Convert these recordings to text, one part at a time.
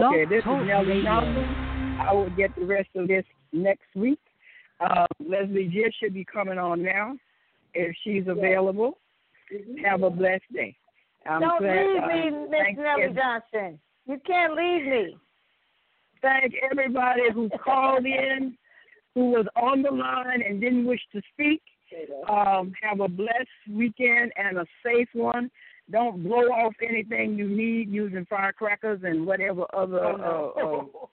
Okay, this is Nellie Johnson. I will get the rest of this next week. Uh, Leslie J should be coming on now if she's available. Have a blessed day. I'm Don't glad, leave uh, me, Miss Nellie Johnson. You can't leave me. Thank everybody who called in, who was on the line and didn't wish to speak. Um, have a blessed weekend and a safe one. Don't blow off anything you need using firecrackers and whatever other Oh, uh, uh,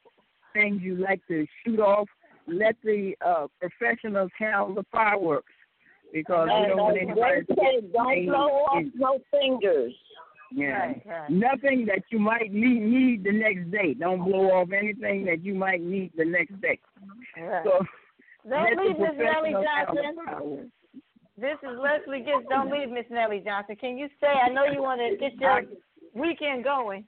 things you like to shoot off. Let the uh, professionals handle the fireworks because we don't want anybody get don't blow off no fingers. Yeah. Right, right. Nothing that you might need, need the next day. Don't blow off anything that you might need the next day. Right. So Don't leave Miss Nellie Johnson. This is Leslie Gist. Don't leave Miss Nellie Johnson. Can you stay? I know you want to get your weekend going.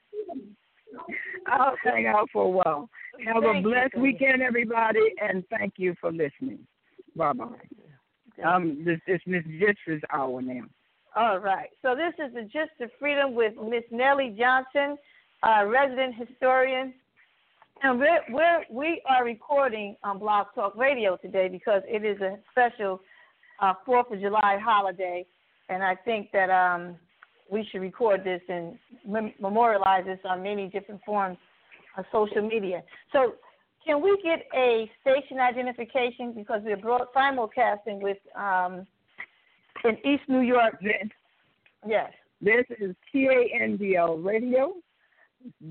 I'll hang out for a while. Have a Thank you, blessed Sonia. weekend, everybody, and thank you for listening. Bye bye. Um, this is Miss Gist's hour now. All right. So this is the Gist of Freedom with Miss Nellie Johnson, uh, resident historian. And we're, we're, we are recording on Blog Talk Radio today because it is a special uh, 4th of July holiday. And I think that um, we should record this and mem- memorialize this on many different forms of social media. So can we get a station identification because we're broad- simulcasting with um, in East New York. This, Yes. this is TANDL Radio,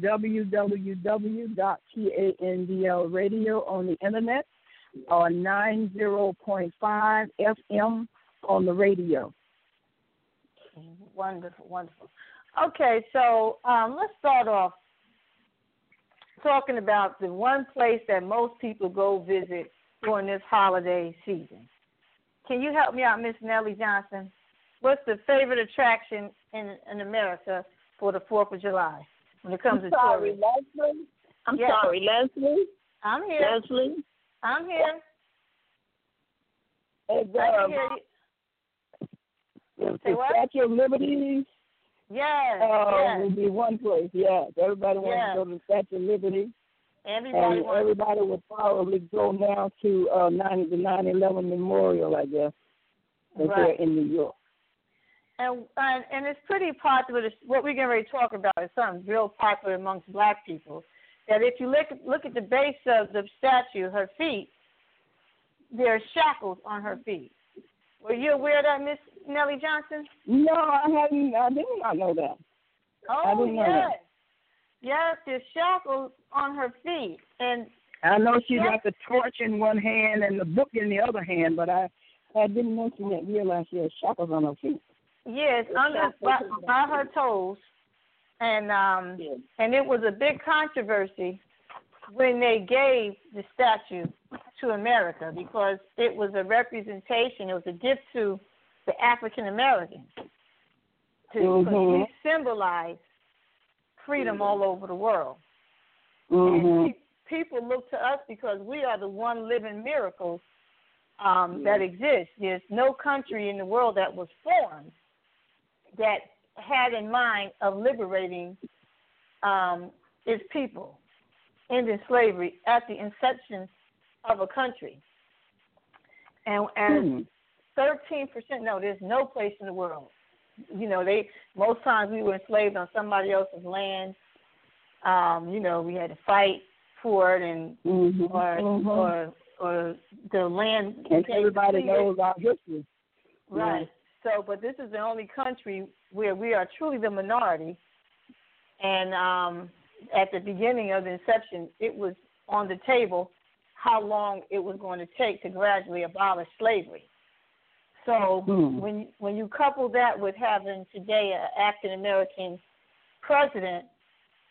www.tandlradio on the internet, or 90.5 FM on the radio. Wonderful, wonderful. Okay, so um, let's start off talking about the one place that most people go visit during this holiday season. Can you help me out, Miss Nellie Johnson? What's the favorite attraction in in America for the Fourth of July when it comes I'm to sorry, tourism? Leslie. I'm Yes. sorry, Leslie. I'm here. Leslie. I'm here. And, I can um, hear you. Say what? Statue of Liberty Yes. uh, yes. would be one place. Yes, everybody wants Yes. to go to the Statue of Liberty. Everybody and wants everybody would probably go now to uh, 9, the 9/11 Memorial, I guess, if Right. they're in New York. And, and and it's pretty popular. What we're ready to talk about is something real popular amongst black people. That if you look look at the base of the statue, her feet, there are shackles on her feet. Were you aware of that, Miss Nellie Johnson? No, I hadn't. I did not know that. Oh I didn't know yes, that. yes. There's shackles on her feet, and I know she Yes. got the torch in one hand and the book in the other hand, but I I didn't she didn't realize she had shackles on her feet. yes, under by, by her toes, and um, Yeah. and it was a big controversy when they gave the statue to America because it was a representation, it was a gift to the African Americans to Mhm. symbolize freedom all over the world. Mm-hmm. And pe- people look to us because we are the one living miracles um, that exists. There's no country in the world that was formed that had in mind of liberating um, its people, ending slavery at the inception of a country. And Hmm. and thirteen percent, no, there's no place in the world. You know, they most times we were enslaved on somebody else's land. Um, you know, we had to fight for it and Mm-hmm. or Mhm. or or the land and everybody knows our history. Right. So, but this is the only country where we are truly the minority. And um, at the beginning of the inception, it was on the table how long it was going to take to gradually abolish slavery. So Hmm. when when you couple that with having today an African American president,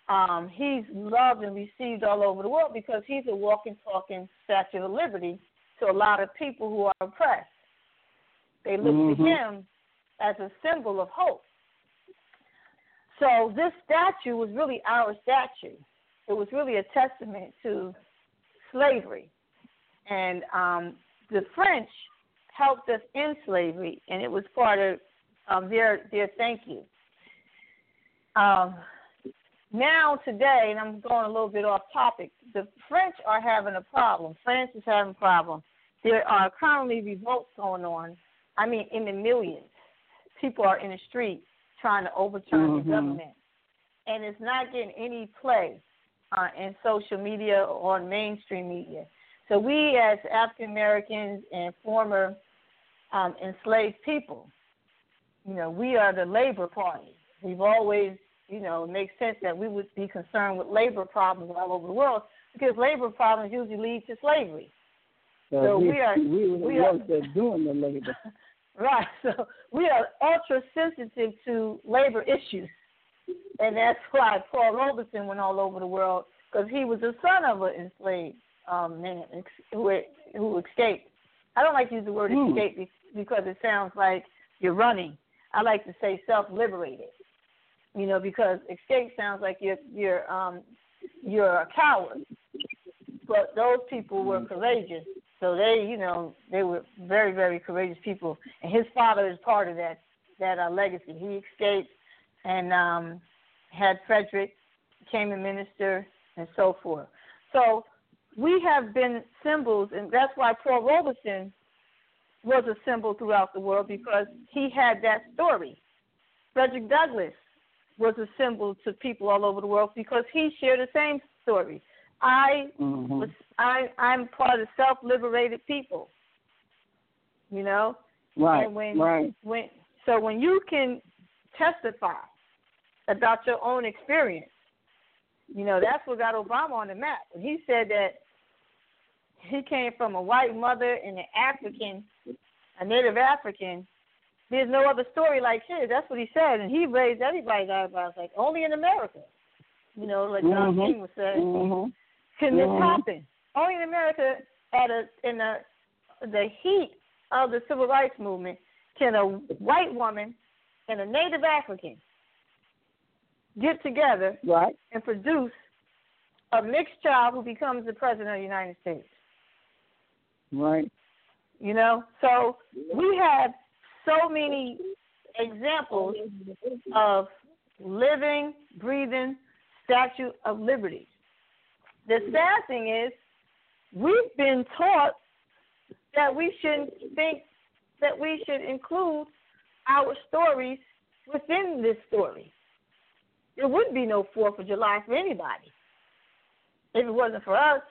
um, he's loved and received all over the world because he's a walking, talking Statue of Liberty to a lot of people who are oppressed. They look to Mhm. him as a symbol of hope. So this statue was really our statue. It was really a testament to slavery. And um, the French helped us in slavery, and it was part of um, their their thank you. Um, now today, and I'm going a little bit off topic. The French are having a problem. France is having a problem. There are currently revolts going on. I mean, in the millions, people are in the streets trying to overturn mm-hmm. the government, and it's not getting any play uh, in social media or on mainstream media. So we, as African Americans and former um, enslaved people, you know, we are the labor party. We've always, you know, it makes sense that we would be concerned with labor problems all over the world because labor problems usually lead to slavery. So, we, we are we, we are doing the labor. right. So we are ultra sensitive to labor issues, and that's why Paul Robeson went all over the world because he was the son of an enslaved um, man who who escaped. I don't like to use the word mm. escape because it sounds like you're running. I like to say self-liberated. You know, because escape sounds like you're you're um you're a coward. But those people were courageous. So they, you know, they were very, very courageous people. And his father is part of that that uh, legacy. He escaped and um had Frederick, became a minister and so forth. So we have been symbols and that's why Paul Robeson was a symbol throughout the world because he had that story. Frederick Douglass was a symbol to people all over the world because he shared the same story. I mm-hmm. was I I'm part of self liberated people. You know? Right. And when right. when so when you can testify about your own experience, you know, that's what got Obama on the map. When he said that he came from a white mother and an African, a Native African. There's no other story like his. That's what he said, and he raised everybody's eyebrows. Like only in America, you know, like Don mm-hmm. King would say, mm-hmm. can this mm-hmm. happen? Only in America, at a in the the heat of the civil rights movement, can a white woman and a Native African get together right. and produce a mixed child who becomes the president of the United States. Right. You know, so we have so many examples of living, breathing Statue of Liberty. The sad thing is, we've been taught that we shouldn't think that we should include our stories within this story. There wouldn't be no Fourth of July for anybody if it wasn't for us.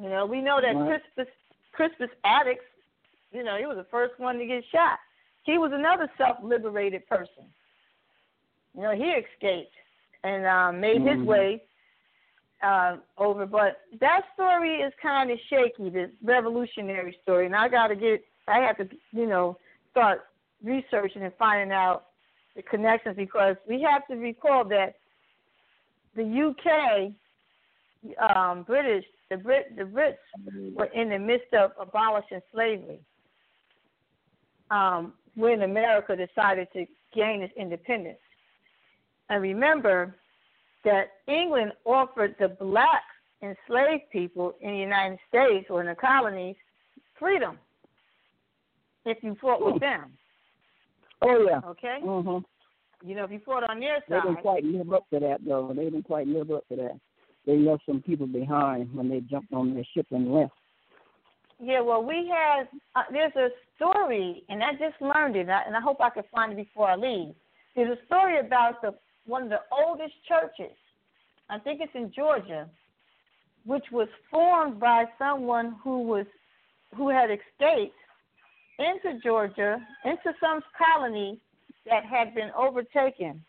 You know, we know that right. Crispus Crispus Attucks, you know, he was the first one to get shot. He was another self-liberated person. You know, he escaped and um, made mm-hmm. his way uh, over. But that story is kind of shaky, this revolutionary story. And I got to get, I have to, you know, start researching and finding out the connections because we have to recall that the UK um, British, the Brit, the Brits were in the midst of abolishing slavery um, when America decided to gain its independence. And remember that England offered the black enslaved people in the United States or in the colonies freedom if you fought with them. Oh yeah. Okay. Mhm. You know, if you fought on their side, They didn't quite live up to that though. They didn't quite live up to that they left some people behind when they jumped on their ship and left. Yeah, well, we had uh, there's a story, and I just learned it, and I, and I hope I can find it before I leave. There's a story about the one of the oldest churches. I think it's in Georgia, which was formed by someone who was who had escaped into Georgia, into some colony that had been overtaken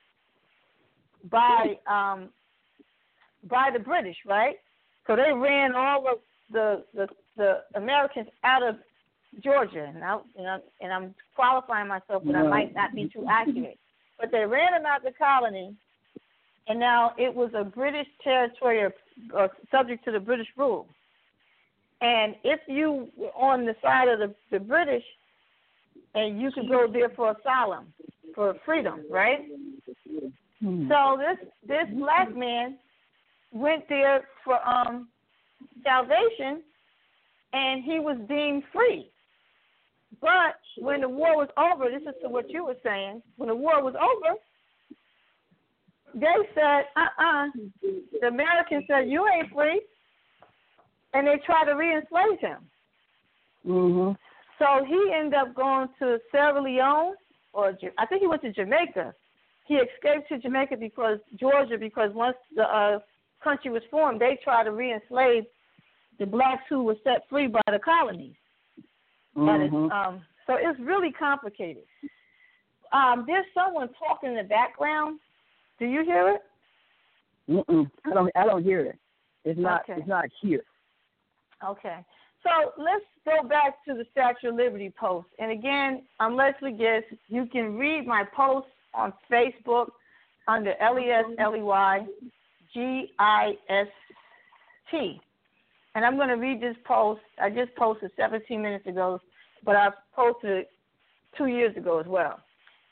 by um, by the British, right? So they ran all of the the, the Americans out of Georgia, and I, you know, and I'm qualifying myself, but I might not be too accurate. But they ran them out the colony, and now it was a British territory or, or subject to the British rule. And if you were on the side of the, the British, and you could go there for asylum, for freedom, right? Hmm. So this this black man went there for um salvation and he was deemed free. But when the war was over, this is what you were saying, when the war was over, they said, uh-uh. The Americans said, you ain't free. And they tried to re-enslave him. Mhm. So he ended up going to Sierra Leone, or I think he went to Jamaica. He escaped to Jamaica because Georgia, because once the uh, country was formed, they tried to re-enslave the blacks who were set free by the colonies. But it's, Mhm. um, so it's really complicated. Um, there's someone talking in the background. Do you hear it? Mm-mm. I don't. I don't hear it. It's not. Okay. It's not here. Okay. So let's go back to the Statue of Liberty post. And again, I'm Leslie Gist. You can read my post on Facebook under L E S L E Y G I S T. And I'm going to read this post. I just posted 17 minutes ago, but I posted it two years ago as well.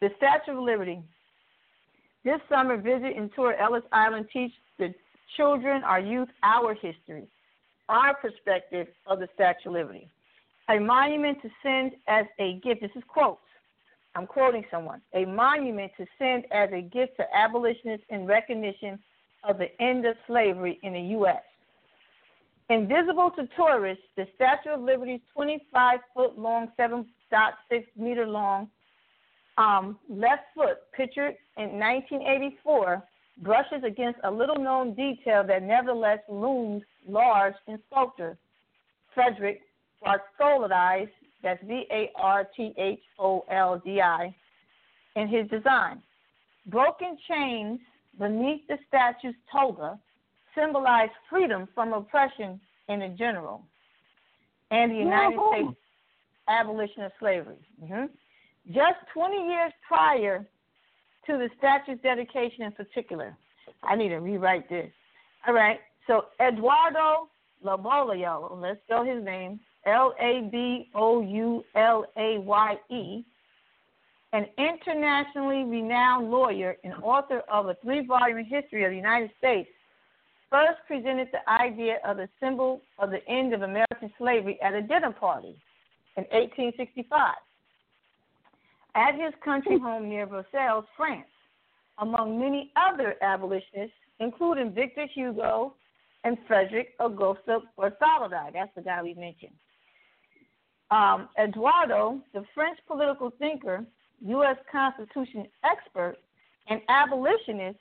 The Statue of Liberty. This summer, visit and tour Ellis Island. Teach the children, our youth, our history our perspective of the Statue of Liberty. A monument to send as a gift. This is quotes. I'm quoting someone. A monument to send as a gift to abolitionists in recognition of the end of slavery in the U.S. Invisible to tourists, the Statue of Liberty's 25 foot long, 7.6 meter long um, left foot, pictured in 1984, brushes against a little known detail that nevertheless looms large in sculptor Frederick Bartholdi, that's V A R T H O L D I, in his design. Broken chains beneath the statue's toga symbolize freedom from oppression in the general and the United Woohoo. States abolition of slavery. hmm Just 20 years prior to the statue's dedication in particular. I need to rewrite this. All right. So Eduardo Laboulaye, let's spell his name, L A B O U L A Y E, an internationally renowned lawyer and author of a three volume history of the United States, first presented the idea of the symbol of the end of American slavery at a dinner party in 1865 at his country home near Versailles, France, among many other abolitionists, including Victor Hugo and Frederick Auguste Bartholdi. That's the guy we mentioned. Um, Eduardo, the French political thinker, U.S. Constitution expert, and abolitionist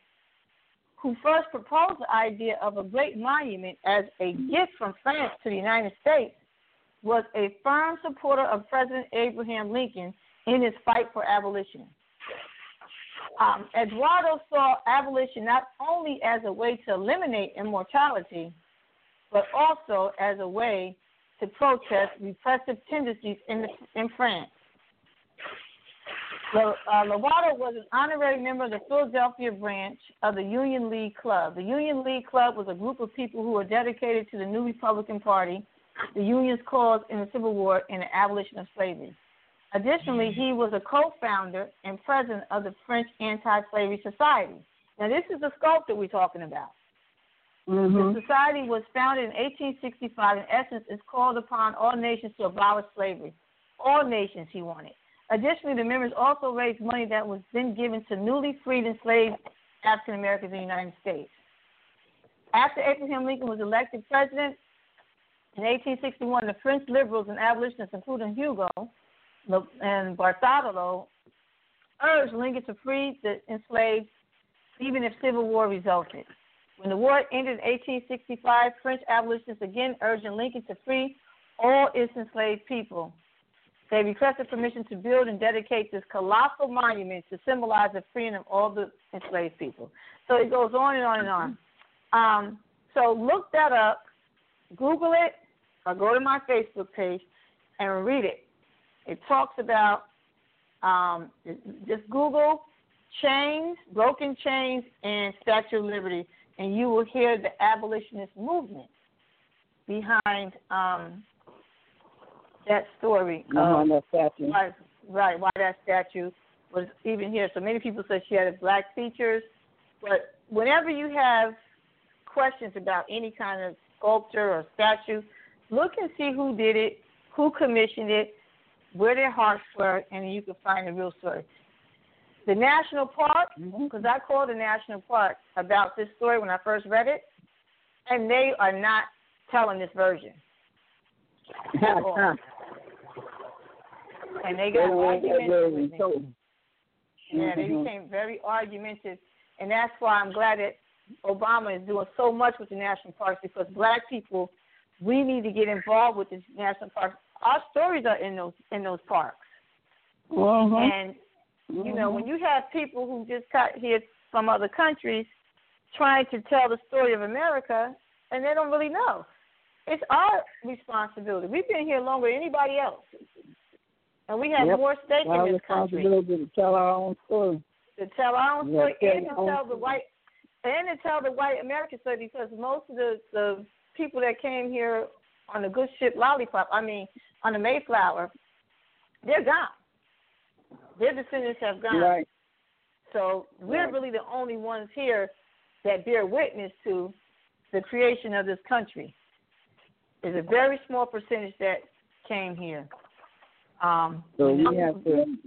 who first proposed the idea of a great monument as a gift from France to the United States, was a firm supporter of President Abraham Lincoln in his fight for abolition. Um, Eduardo saw abolition not only as a way to eliminate immortality, but also as a way to protest repressive tendencies in, the, in France. Uh, Lovato was an honorary member of the Philadelphia branch of the Union League Club. The Union League Club was a group of people who were dedicated to the new Republican Party, the Union's cause in the Civil War, and the abolition of slavery. Additionally, he was a co-founder and president of the French Anti-Slavery Society. Now, this is the sculptor we're talking about. Mhm. The society was founded in 1865. In essence, it's called upon all nations to abolish slavery. All nations, he wanted. Additionally, the members also raised money that was then given to newly freed enslaved African Americans in the United States. After Abraham Lincoln was elected president in 1861, the French liberals and abolitionists, including Hugo and Bartholomew, urged Lincoln to free the enslaved even if civil war resulted. When the war ended in 1865, French abolitionists again urged Lincoln to free all its enslaved people. They requested permission to build and dedicate this colossal monument to symbolize the freeing of all the enslaved people. So it goes on and on and on. Um, so look that up, Google it, or go to my Facebook page and read it. It talks about um, just Google chains, broken chains, and Statue of Liberty, and you will hear the abolitionist movement behind um, that story. Of that statue. Why, right, why that statue was even here. So many people said she had black features, but whenever you have questions about any kind of sculpture or statue, look and see who did it, who commissioned it, where their hearts were, and you can find the real story. The national park, Mm-hmm. because I called the national park about this story when I first read it, and they are not telling this version. And they got argumentative with me. Yeah, they Mhm. became very argumentative, and that's why I'm glad that Obama is doing so much with the national parks because black people, we need to get involved with the national parks. Our stories are in those in those parks, Mhm. and you know when you have people who just got here from other countries trying to tell the story of America, and they don't really know. It's our responsibility. We've been here longer than anybody else, and we have Yep. more stake Our in this country to tell our own story. to tell our own story tell and to own tell the white and to tell the white American story because most of the the people that came here on the good ship lollipop, I mean on the Mayflower, they're gone. Their descendants have gone. Right. So we're Right. really the only ones here that bear witness to the creation of this country. There's a very small percentage that came here. Um, So we have to, and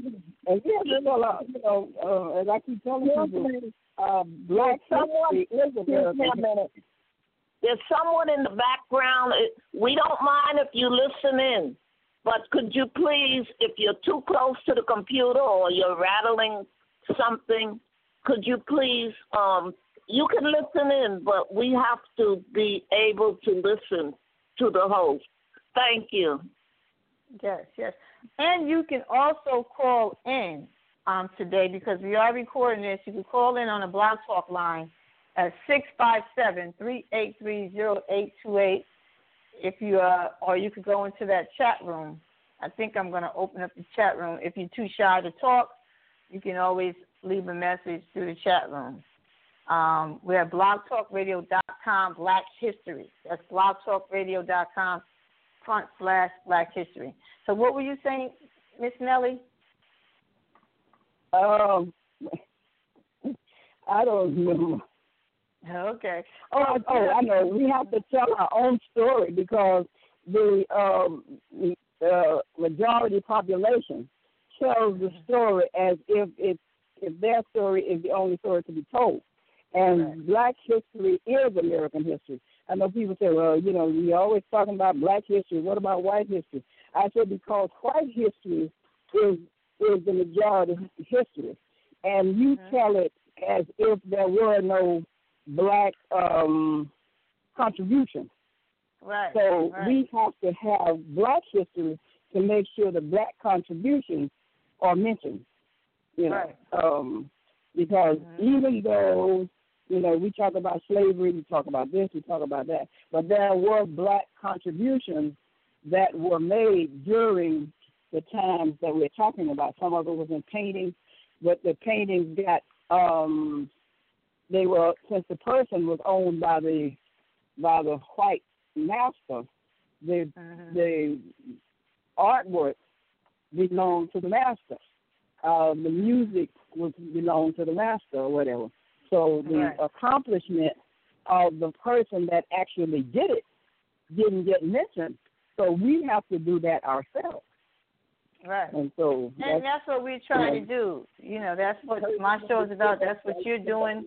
we have to tell you know, uh, as I keep telling people, uh, black Someone- history is a minute. There's someone in the background. We don't mind if you listen in, but could you please, if you're too close to the computer or you're rattling something, could you please, um, you can listen in, but we have to be able to listen to the host. Thank you. Yes, yes. And you can also call in um, today because we are recording this. You can call in on a blog talk line at six five seven three eight three zero eight two eight. If you uh, or you could go into that chat room. I think I'm going to open up the chat room. If you're too shy to talk, you can always leave a message through the chat room. Um, we're at blogtalkradio.com Black History. That's blogtalkradio.com front slash Black History. So what were you saying, Miss Nellie? Um, I don't know. Okay. Oh, oh, I know. We have to tell our own story because the um, the uh, majority population tells the story as if it's if their story is the only story to be told. And Right. Black history is American history. I know people say, well, you know, we always talking about Black history. What about white history? I said because white history is is the majority history, and you Mhm. tell it as if there were no black um, contribution. Right. So right. we have to have black history to make sure the black contributions are mentioned. You know, Right. um, because Mhm. even though you know we talk about slavery, we talk about this, we talk about that, but there were black contributions that were made during the times that we're talking about. Some of it was in painting, but the paintings got um, they were since the person was owned by the by the white master, the Mhm. the artwork belonged to the master. Uh, the music was belonged to the master or whatever. So the Right. accomplishment of the person that actually did it didn't get mentioned. So we have to do that ourselves. Right. And so And that's, that's what we're trying to do. You know, that's what my show is about. That's what you're doing.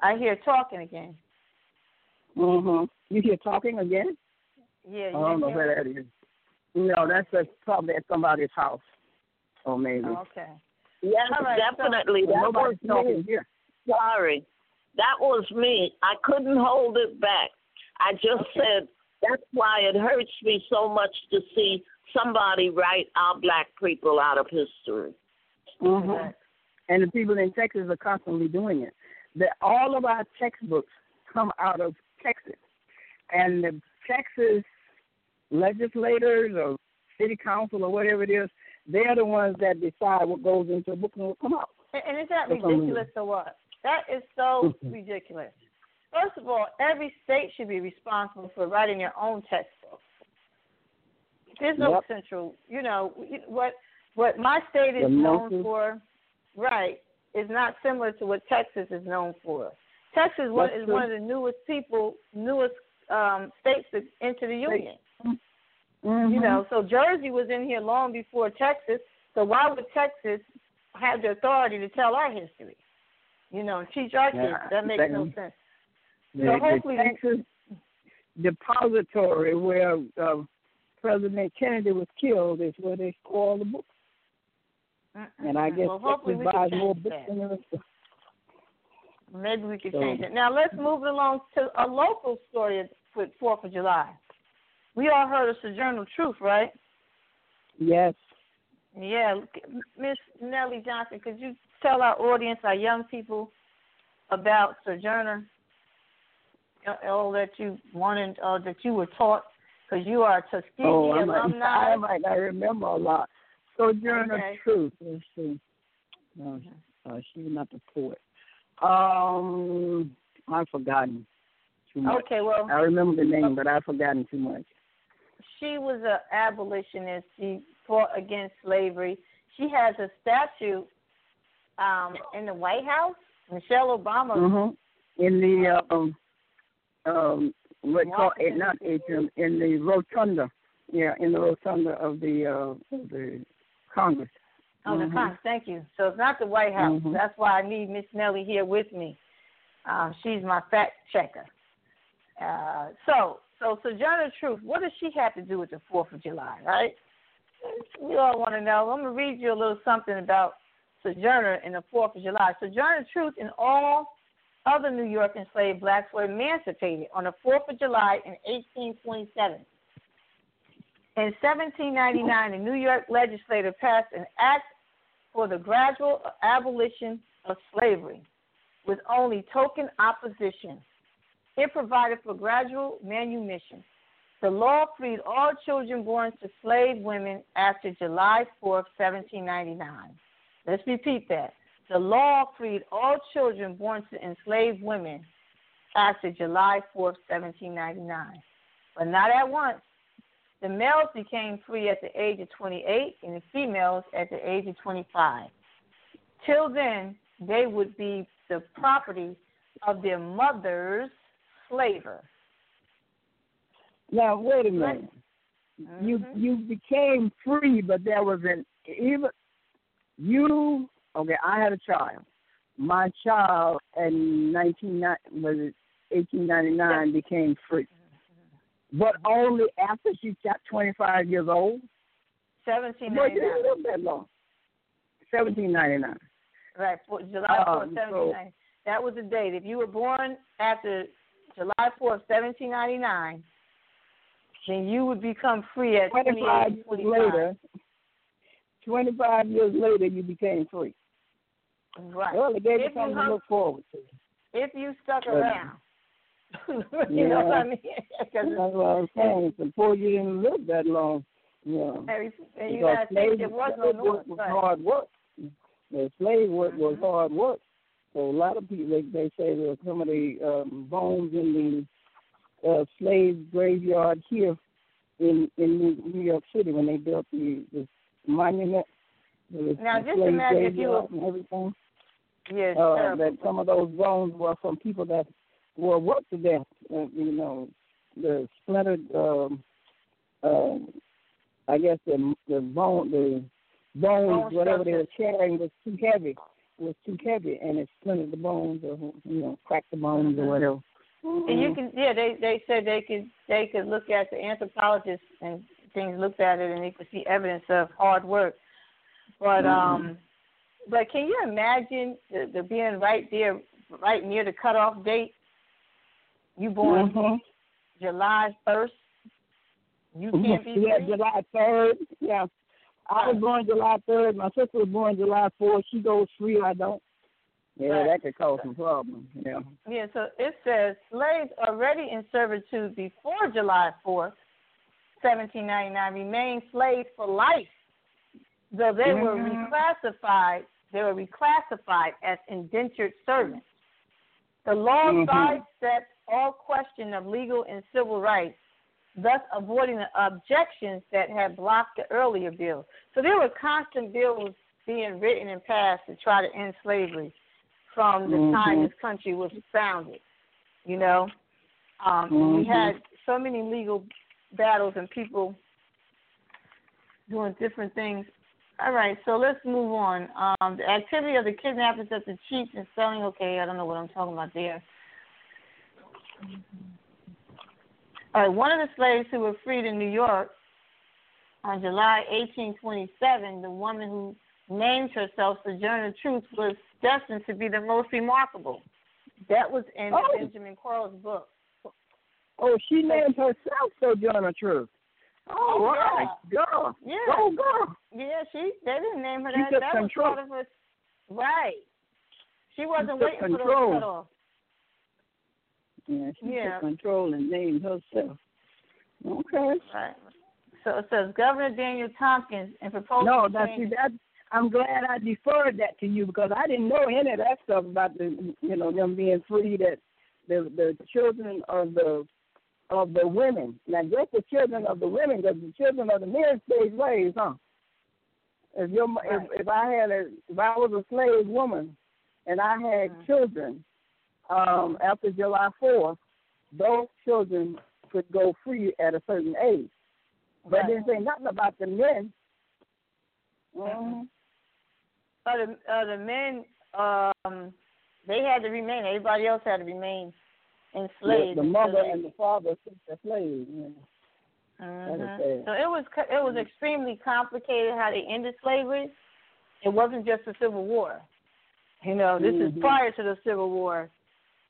I hear talking again. hmm you hear talking again? Yeah. I don't know where that is. No, that's just probably at somebody's house. Or maybe. Okay. Yes, All right, so- definitely. But that nobody's talking here. Sorry. That was me. I couldn't hold it back. I just said that's why it hurts me so much to see somebody write our black people out of history. hmm And the people in Texas are constantly doing it. That all of our textbooks come out of Texas, and the Texas legislators or city council or whatever it is, they're the ones that decide what goes into a book and what comes out. And, and is that That's what I mean. ridiculous or what? That is so ridiculous. First of all, every state should be responsible for writing their own textbooks. There's no Yep. central, you know, what what my state is known for, right, is not similar to what Texas is known for. Texas one, is true. one of the newest people, newest um, states to enter the union. Mm-hmm. You know, so Jersey was in here long before Texas. So why would Texas have the authority to tell our history. You know, and teach our kids. That makes no sense. The, So hopefully- the Texas depository where uh, President Kennedy was killed is where they store all the books. And I guess well, hopefully we buys more books that. than the Maybe we could So- change it. Now let's move along to a local story with Fourth of July. We all heard of Sojourner Truth, right? Yes. Yeah, Miss Nellie Johnson, could you tell our audience, our young people, about Sojourner? Uh, All that you wanted, or that you were taught, because you are a Tuskegee Oh, I might, alumni. I might not remember a lot. Sojourner Okay. Truth. Let's see. No, uh, she's not the poet. Um, I've forgotten too much. Okay, well, I remember the name, but I've forgotten too much. she was an abolitionist. She fought against slavery. She has a statue um, in the White House. Michelle Obama. Mm-hmm. In the um, um, what call it? Not atrium. In the rotunda. Yeah, in the rotunda of the uh, of the Congress. Oh, the Mhm. Congress. Thank you. So it's not the White House. Mhm. That's why I need Miss Nellie here with me. Um, she's my fact checker. Uh, so, so Sojourner Truth, what does she have to do with the Fourth of July, right? We all want to know. I'm gonna read you a little something about Sojourner and the Fourth of July. Sojourner Truth and all other New York enslaved blacks were emancipated on the Fourth of July in 1827. In 1799, the New York legislature passed an act for the gradual abolition of slavery with only token opposition. It provided for gradual manumission. The law freed all children born to slave women after July 4, 1799. Let's repeat that. The law freed all children born to enslaved women after July 4, 1799, but not at once. The males became free at the age of 28 and the females at the age of 25. Till then, they would be the property of their mother's slaver. Now wait a minute. You Mhm. you became free, but there was an even you. Okay, I had a child. My child in nineteen was it eighteen ninety nine became free, but only after she got twenty five years old. You 1799. didn't live that long. Seventeen ninety nine. Right, July 4th, Um, 1799. That was the date. If you were born after July 4th, 1799, then you would become free at 25 years 25. Later, 25 years later, you became free. Right. Well, it gave you If you something to look forward to. If you stuck around. you Yeah. know what I mean? That's what I was saying. Suppose you didn't live that long. Yeah. and you gotta slave, think there was no work was Right. hard work. The slave work was Mhm. hard work. So a lot of people, they, they say that some of the um, bones in the uh, slave graveyard here in in New- New York City when they built the, the monument. Now, just imagine if you and everything. Yes, uh, that some of those bones were from people that were worked to death. Uh, you know, the splintered. Um, um, I guess the the bone, the bones, Bone whatever they were carrying, was too heavy. Was too heavy, and it splintered the bones, or you know, cracked the bones, or whatever. And you can, yeah, they they said they could they could look at the anthropologists and things looked at it and they could see evidence of hard work. But um, but can you imagine the, the being right there, right near the cutoff date? You born Mhm. July first. You can't be yeah, free? July third. Yeah, I was born July third. My sister was born July fourth. She goes free. I don't. Yeah, Right. that could cause some problems. Yeah. Yeah, so it says slaves already in servitude before July 4th, 1799, remained slaves for life, though they were Mhm. reclassified. They were reclassified as indentured servants. The law Mhm. sidestepped all question of legal and civil rights, thus avoiding the objections that had blocked the earlier bill. So there were constant bills being written and passed to try to end slavery from the time Mhm. this country was founded. You know, um, we Mhm. had so many legal battles and people doing different things All right, so let's move on. Um, the activity of the kidnappers at the chiefs and selling. Okay, I don't know what I'm talking about there. All right, one of the slaves who were freed in New York on July 1827, the woman who named herself Sojourner Truth was destined to be the most remarkable. That was in Oh. Benjamin Quarles' book. Oh, she named herself Sojourner Truth. Oh, All right, girl. Yeah. Go, girl. Yeah, she they didn't name her She that. took that control. was part of her right. She wasn't took waiting for control. cut off. Yeah, she Yeah. took control and named herself. Okay. Right. So it says Governor Daniel Tompkins and proposed No, that's change- that. I'm glad I deferred that to you because I didn't know any of that stuff about the, you know, them being free. That the the children of the of the women, not just the children of the women, because the children of the men stayed slaves, huh? If your Right. if, if I had a if I was a slave woman and I had Mhm. children um after July fourth, those children could go free at a certain age. But Right. didn't say nothing about the men. hmm Uh, the uh, the men um they had to remain. Everybody else had to remain enslaved. the until mother and the father took the slaves. Yeah. That is sad. So it was it was extremely complicated how they ended slavery. It wasn't just the Civil War. You know, this is Mhm. prior to the Civil War.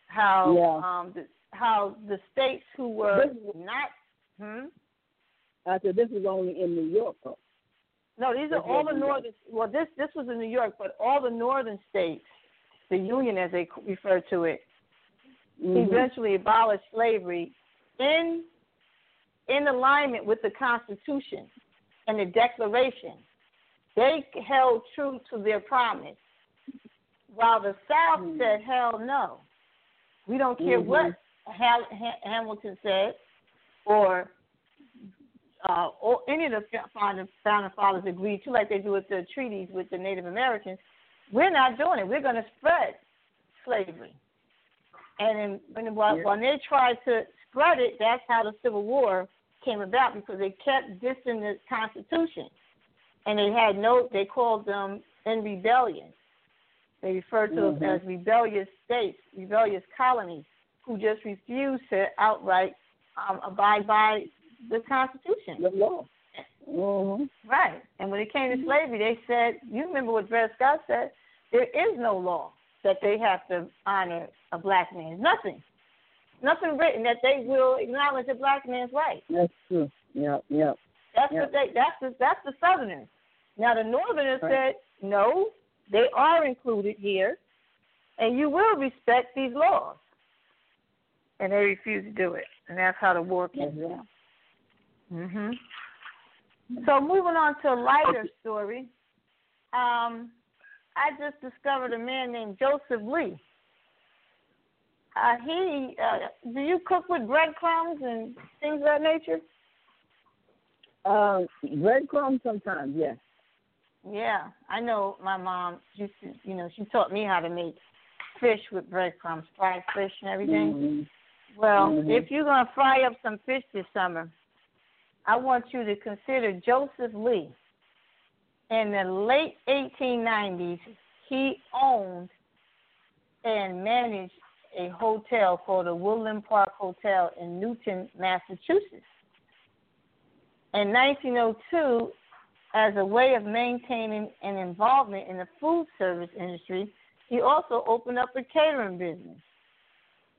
How Yeah. um the, how the states who were This- not hmm I said this is only in New York. Though. no these are all the northern well this this was in New York but all the northern states the Union as they refer to it Mhm. eventually abolished slavery in in alignment with the Constitution and the Declaration. They held true to their promise, while the South Mhm. said, "Hell no, we don't care Mhm. what Hal- Ha- Hamilton said, or uh, or any of the founding founding fathers agreed to, like they do with the treaties with the Native Americans. We're not doing it. We're going to spread slavery." And in, when, when they tried to spread it, that's how the Civil War came about because they kept dissing the Constitution, and they had no. They called them in rebellion. They referred to Mhm. them as rebellious states, rebellious colonies, who just refused to outright um, abide by the Constitution. The law. hmm Right. And when it came to slavery, they said, you remember what Dred Scott said? There is no law that they have to honor a black man. Nothing. Nothing written that they will acknowledge a black man's right. That's true. Yeah, yeah. That's Yeah. what they that's the that's the southerners. Now the northerners Right. said, No, they are included here and you will respect these laws. And they refused to do it. And that's how the war came That's right. down. Mhm. So moving on to a lighter story. Um, I just discovered a man named Joseph Lee. Uh, he, uh, do you cook with breadcrumbs and things of that nature? Uh, breadcrumbs sometimes, yes. Yeah, I know my mom used to, you know, she taught me how to make fish with breadcrumbs, fried fish and everything. Mhm. Well, Mhm. if you're going to fry up some fish this summer, I want you to consider Joseph Lee. In the late 1890s, he owned and managed a hotel called the Woodland Park Hotel in Newton, Massachusetts. In 1902, as a way of maintaining an involvement in the food service industry, he also opened up a catering business.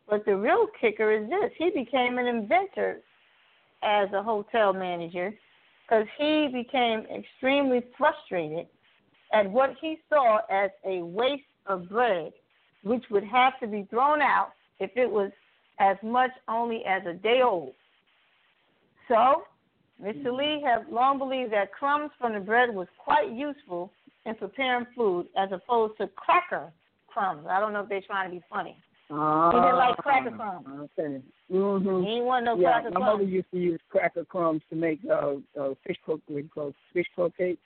But the real kicker is this he became an inventor as a hotel manager because he became extremely frustrated at what he saw as a waste of bread, which would have to be thrown out if it was as much only as a day old. So, Mr. Lee had long believed that crumbs from the bread was quite useful in preparing food as opposed to cracker crumbs. I don't know if they're trying to be funny. Ah, didn't like cracker crumbs. Okay. Mm-hmm. He ain't want no yeah, cracker my mother crumbs. used to use cracker crumbs to make uh, uh fish cro- what do you call it? fish croquet,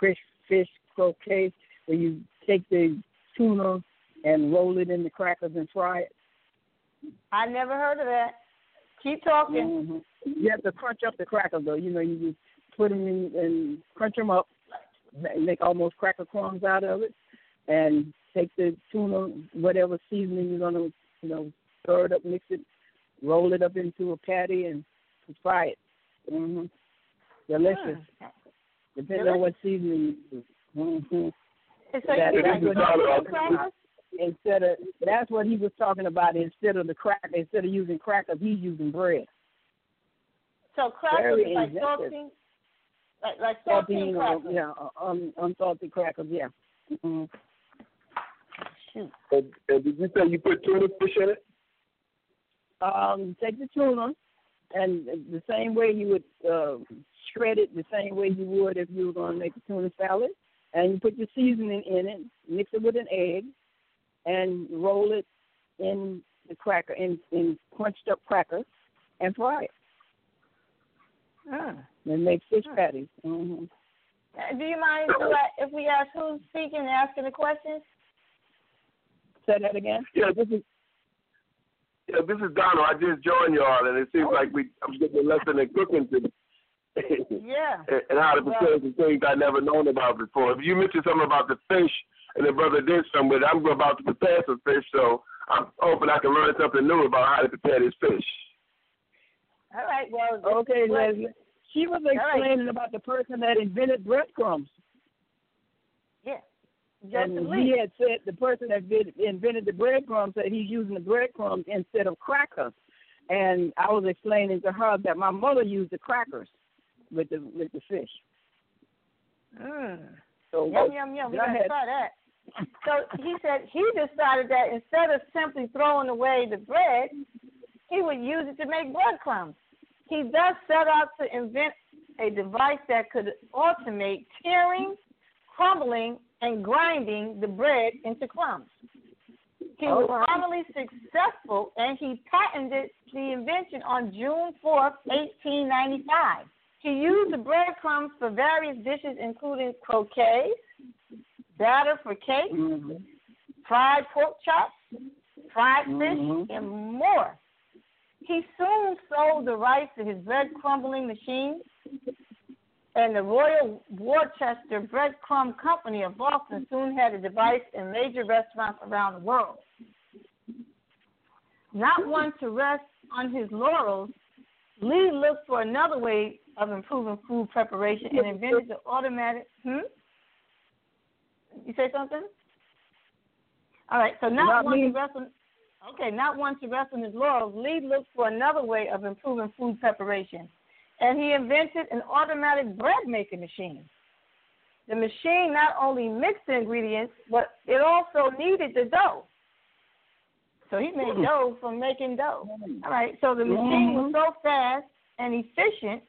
fish fish croquet, where you take the tuna and roll it in the crackers and fry it. I never heard of that. Keep talking. hmm You have to crunch up the crackers though. You know, you just put them in and crunch them up, make almost cracker crumbs out of it, and take the tuna, whatever seasoning you're gonna, you know, stir it up, mix it, roll it up into a patty, and fry it. Mm-hmm. Delicious. Mm. Depending Delicious. on what seasoning you use. hmm And so That you is got good. crackers? Instead of that's what he was talking about. Instead of the crack, instead of using crackers, he's using bread. So crackers Very is like inventive. saltine, like like Saltine, saltine crackers. yeah, uh, um, unsalted crackers, yeah. hmm Shoot. And, and did you say you put tuna fish in it? Um, take the tuna, and the same way you would uh, shred it, the same way you would if you were going to make a tuna salad, and you put your seasoning in it, mix it with an egg, and roll it in the cracker in in crunched up crackers, and fry it. Ah. And make fish patties. hmm Uh, Do you mind if we, ask who's speaking and asking the questions? Say that again. Yeah, this is. Yeah, this is Donald. I just joined y'all, and it seems Oh. like we I'm getting a lesson in cooking today. Yeah. and, and how to prepare some things I never known about before. If you mentioned something about the fish, and the brother did something with it, I'm about to prepare some fish, so I'm hoping I can learn something new about how to prepare this fish. All right. Well. Okay, well, Leslie. She was right. explaining about the person that invented breadcrumbs. Yeah. Joseph and Lee. he had said the person that invented the breadcrumbs said he's using the breadcrumbs instead of crackers. And I was explaining to her that my mother used the crackers with the with the fish. Mm. So Yum yum yum. We gotta ahead. try that. So he said he decided that instead of simply throwing away the bread, he would use it to make breadcrumbs. He thus set out to invent a device that could automate tearing, crumbling, and grinding the bread into crumbs. He was All right. finally successful, and he patented the invention on June 4th, 1895. He used the breadcrumbs for various dishes, including croquets, batter for cake, Mhm. fried pork chops, fried fish, Mhm. and more. He soon sold the rights to his bread crumbling machine, and the Royal Worcester Bread Crumb Company of Boston soon had a device in major restaurants around the world. Not one to rest on his laurels, Lee looked for another way of improving food preparation and invented the automatic. Hmm? You say something? All right. So not, Not one me. Okay, not one to rest on his laurels. Lee looked for another way of improving food preparation, and he invented an automatic bread making machine. The machine not only mixed the ingredients, but it also kneaded the dough. So he made dough from making dough. All right. So the machine was mm-hmm. so fast and efficient,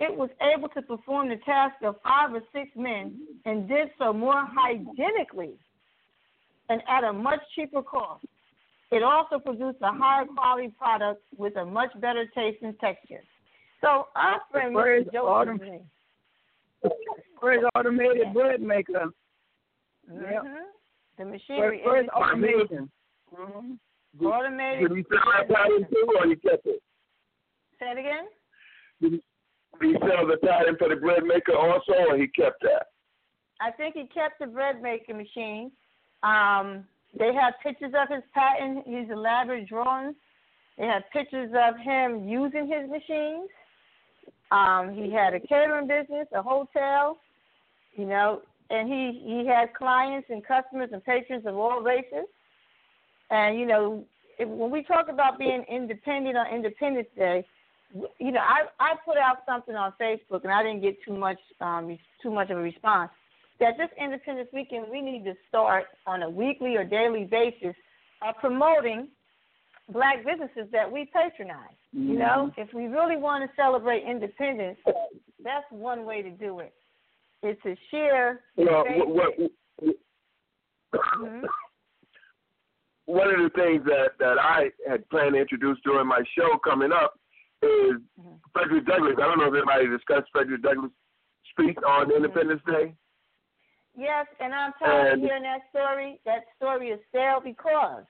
it was able to perform the task of five or six men and did so more hygienically and at a much cheaper cost. It also produced a higher quality product with a much better taste and texture. So our friend Where's Autumn? Lee, Where's automated bread maker? Yep. mhm, the Where, machinery where's is automation? Mhm. automated. Did he sell that too, or you kept it? Say it again. Did he, sell the patent for the bread maker also, or he kept that? I think he kept the bread making machine. Um, they have pictures of his patent, his elaborate drawings. They have pictures of him using his machines. Um, he had a catering business, a hotel, you know, and he he had clients and customers and patrons of all races. And you know, if, when we talk about being independent on Independence Day, you know, I I put out something on Facebook and I didn't get too much um too much of a response. That this Independence Weekend we need to start on a weekly or daily basis of promoting black businesses that we patronize. You know, if we really want to celebrate independence, that's one way to do it. Is to share You know, what, what, Mhm. one of the things that that I had planned to introduce during my show coming up is Mhm. Frederick Douglass. I don't know if anybody discussed Frederick Douglass' speech on Independence Day. Yes, and I'm tired of hearing that story. That story is stale because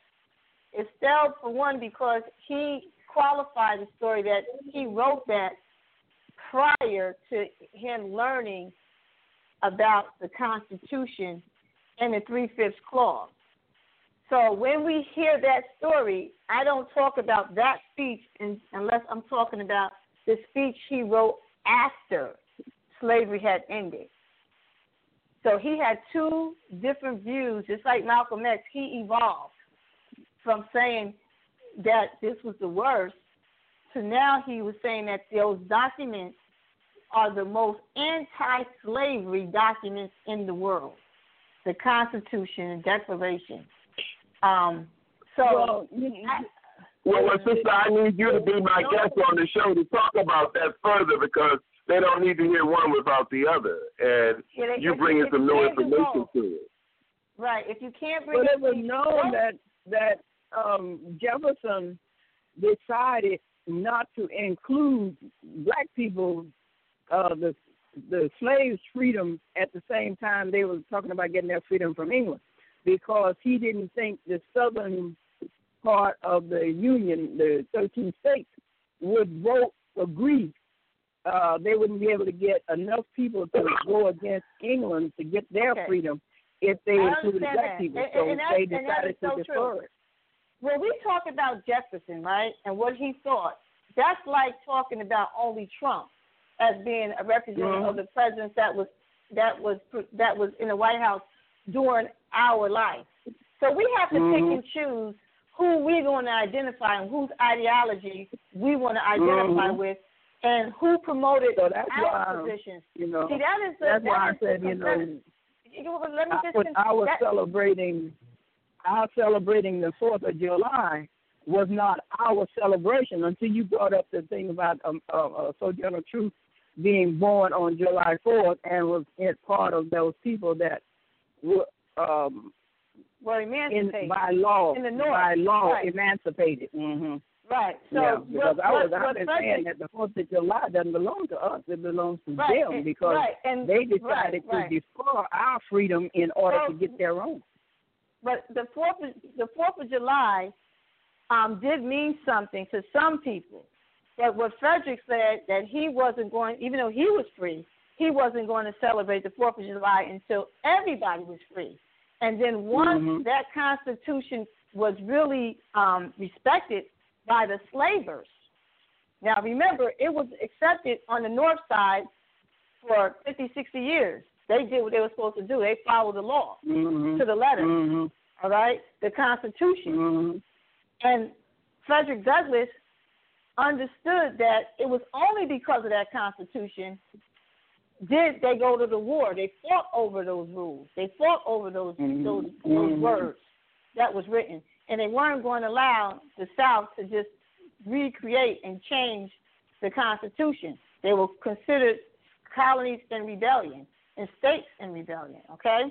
it's stale for one because he qualified the story that he wrote that prior to him learning about the Constitution and the three fifths clause. So when we hear that story, I don't talk about that speech in, unless I'm talking about the speech he wrote after slavery had ended. So he had two different views, just like Malcolm X. He evolved from saying that this was the worst to now he was saying that those documents are the most anti-slavery documents in the world, the Constitution and Declaration. Um, so, well, I, well, well, sister, I need you to be my guest on the show to talk about that further because they don't need to hear one without the other, and yeah, they, you bring in some new information to it. Right. If you can't bring, but it was known that that um, Jefferson decided not to include black people, uh, the the slaves' freedom at the same time they were talking about getting their freedom from England, because he didn't think the southern part of the Union, the 13 states, would vote agree. Uh, they wouldn't be able to get enough people to go against England to get their okay. freedom if they included black that. people. And, so and they decided so to defer true. it. When we talk about Jefferson, right, and what he thought, that's like talking about only Trump as being a representative mm-hmm. of the presidents that was that was that was in the White House during our life. So we have to mm-hmm. pick and choose who we're going to identify and whose ideology we want to identify mm-hmm. with, and who promoted so that's our why, positions. You know, See, that is the, that's that why I is said, the, you know, let me just I was that, celebrating, our celebrating the Fourth of July was not our celebration until you brought up the thing about um, uh, uh, Sojourner Truth being born on July 4th and was part of those people that um, well emancipated in, by law in the North. by law right. emancipated. Mm-hmm. Right. So yeah, because what, I was what, I've been what saying that the Fourth of July doesn't belong to us; it belongs to right, them because right, and, they decided right, to defer our freedom in order so, to get their own. But the Fourth of, the Fourth of July um, did mean something to some people. But what Frederick said that he wasn't going, even though he was free, he wasn't going to celebrate the Fourth of July until everybody was free. And then once mm-hmm. that Constitution was really um, respected by the slavers. Now remember, it was accepted on the north side for 50, 60 years. They did what they were supposed to do. They followed the law mm-hmm. to the letter. Mm-hmm. All right, the Constitution. Mm-hmm. And Frederick Douglass understood that it was only because of that Constitution did they go to the war. They fought over those rules. They fought over those mm-hmm. those, those mm-hmm. words that was written, and they weren't going to allow the South to just recreate and change the Constitution. They were considered colonies in rebellion and states in rebellion. Okay,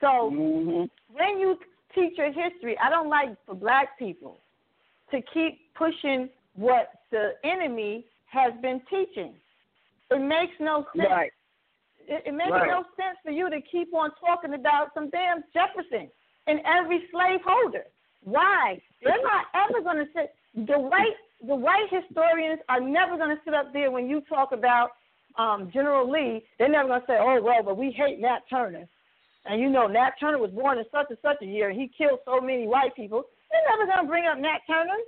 so mm-hmm. when you teach your history, I don't like for black people to keep pushing what the enemy has been teaching. It makes no sense. Right. It, it makes right. no sense for you to keep on talking about some damn Jefferson and every slaveholder. Why? They're not ever going to sit. The white the white historians are never going to sit up there when you talk about um, General Lee. They're never going to say, "Oh well, but we hate Nat Turner." And you know, Nat Turner was born in such and such a year, and he killed so many white people. They're never going to bring up Nat Turner.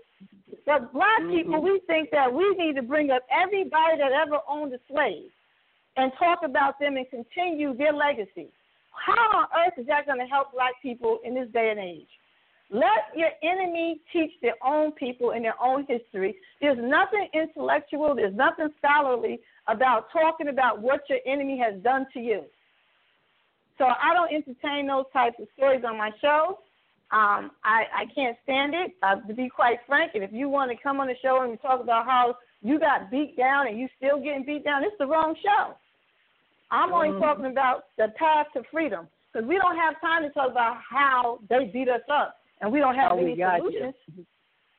But black mm-hmm. people, we think that we need to bring up everybody that ever owned a slave and talk about them and continue their legacy. How on earth is that going to help black people in this day and age? Let your enemy teach their own people in their own history. There's nothing intellectual, there's nothing scholarly about talking about what your enemy has done to you. So I don't entertain those types of stories on my show. Um, I, I can't stand it, uh, to be quite frank. And if you want to come on the show and talk about how you got beat down and you still getting beat down, it's the wrong show. I'm only Mm-hmm. talking about the path to freedom because we don't have time to talk about how they beat us up and we don't have we any solutions.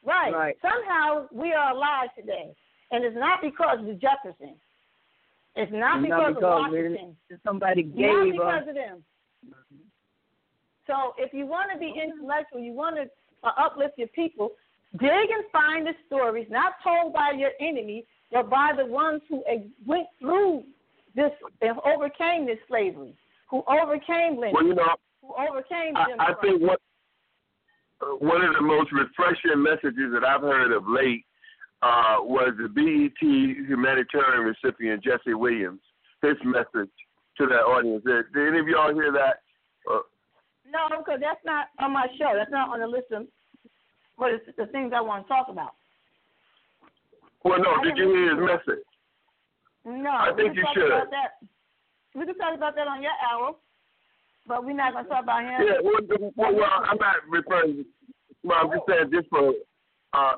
Right. Right. Somehow we are alive today, and it's not because of Jefferson. It's not It's because, not because of Washington. somebody Not gave because us. of them. So if you want to be intellectual, you want to uh, uplift your people, dig and find the stories not told by your enemy, but by the ones who ex- went through this overcame this slavery. who overcame lynching, Well, you know, who overcame I, I think what uh, one of the most refreshing messages that I've heard of late uh, was the BET humanitarian recipient Jesse Williams. His message to that audience. Did, did any of y'all hear that? Uh, No, because that's not on my show. That's not on the list of what is the things I want to talk about. well, no. I Did you hear his message? No, I we think can you talk should. About that. We can talk about that on your hour, but we're not going to talk about him. Yeah. Well, well, I'm not referring. Well, I'm just saying just for uh,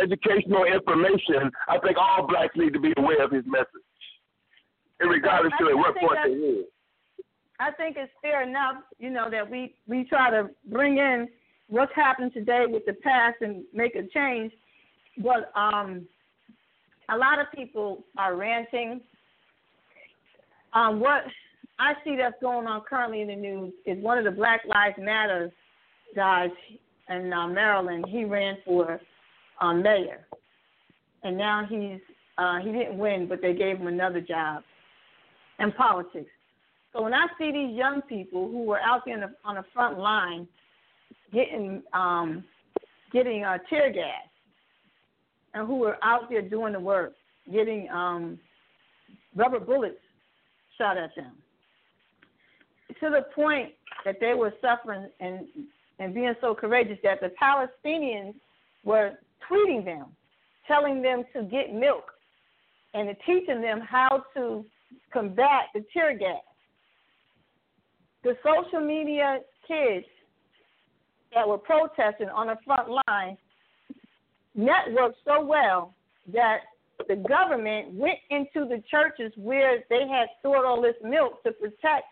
educational information. I think all blacks need to be aware of his message, regardless to what point they hear. I think it's fair enough, you know, that we we try to bring in what's happened today with the past and make a change. But um, a lot of people are ranting. Um, what I see that's going on currently in the news is one of the Black Lives Matter guys in uh, Maryland. He ran for um, mayor, and now he's uh, he didn't win, but they gave him another job in politics. So when I see these young people who were out there on the, on the front line getting um, getting uh, tear gas, and who were out there doing the work, getting um, rubber bullets shot at them, to the point that they were suffering and and being so courageous that the Palestinians were tweeting them, telling them to get milk, and teaching them how to combat the tear gas. The social media kids that were protesting on the front line networked so well that the government went into the churches where they had stored all this milk to protect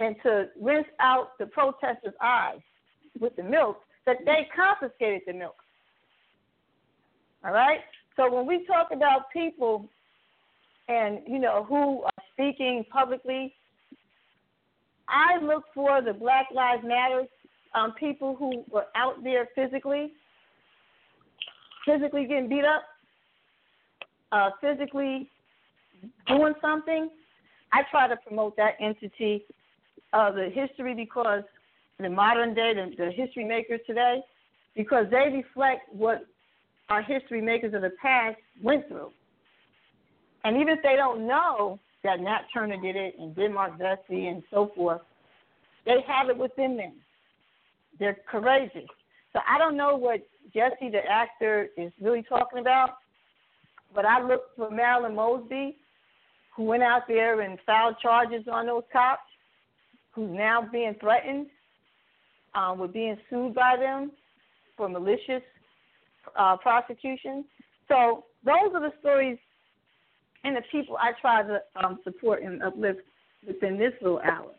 and to rinse out the protesters' eyes with the milk that they confiscated the milk. All right? So when we talk about people and you know who are speaking publicly I look for the Black Lives Matter um, people who were out there physically, physically getting beat up, uh, physically doing something. I try to promote that entity of the history because the modern day, the, the history makers today, because they reflect what our history makers of the past went through. And even if they don't know that Nat Turner did it and Denmark Vesey and so forth, they have it within them. They're courageous. So I don't know what Jesse, the actor, is really talking about, but I looked for Marilyn Mosby, who went out there and filed charges on those cops, who's now being threatened um, with being sued by them for malicious uh, prosecution. So those are the stories and the people I try to um, support and uplift within this little hour.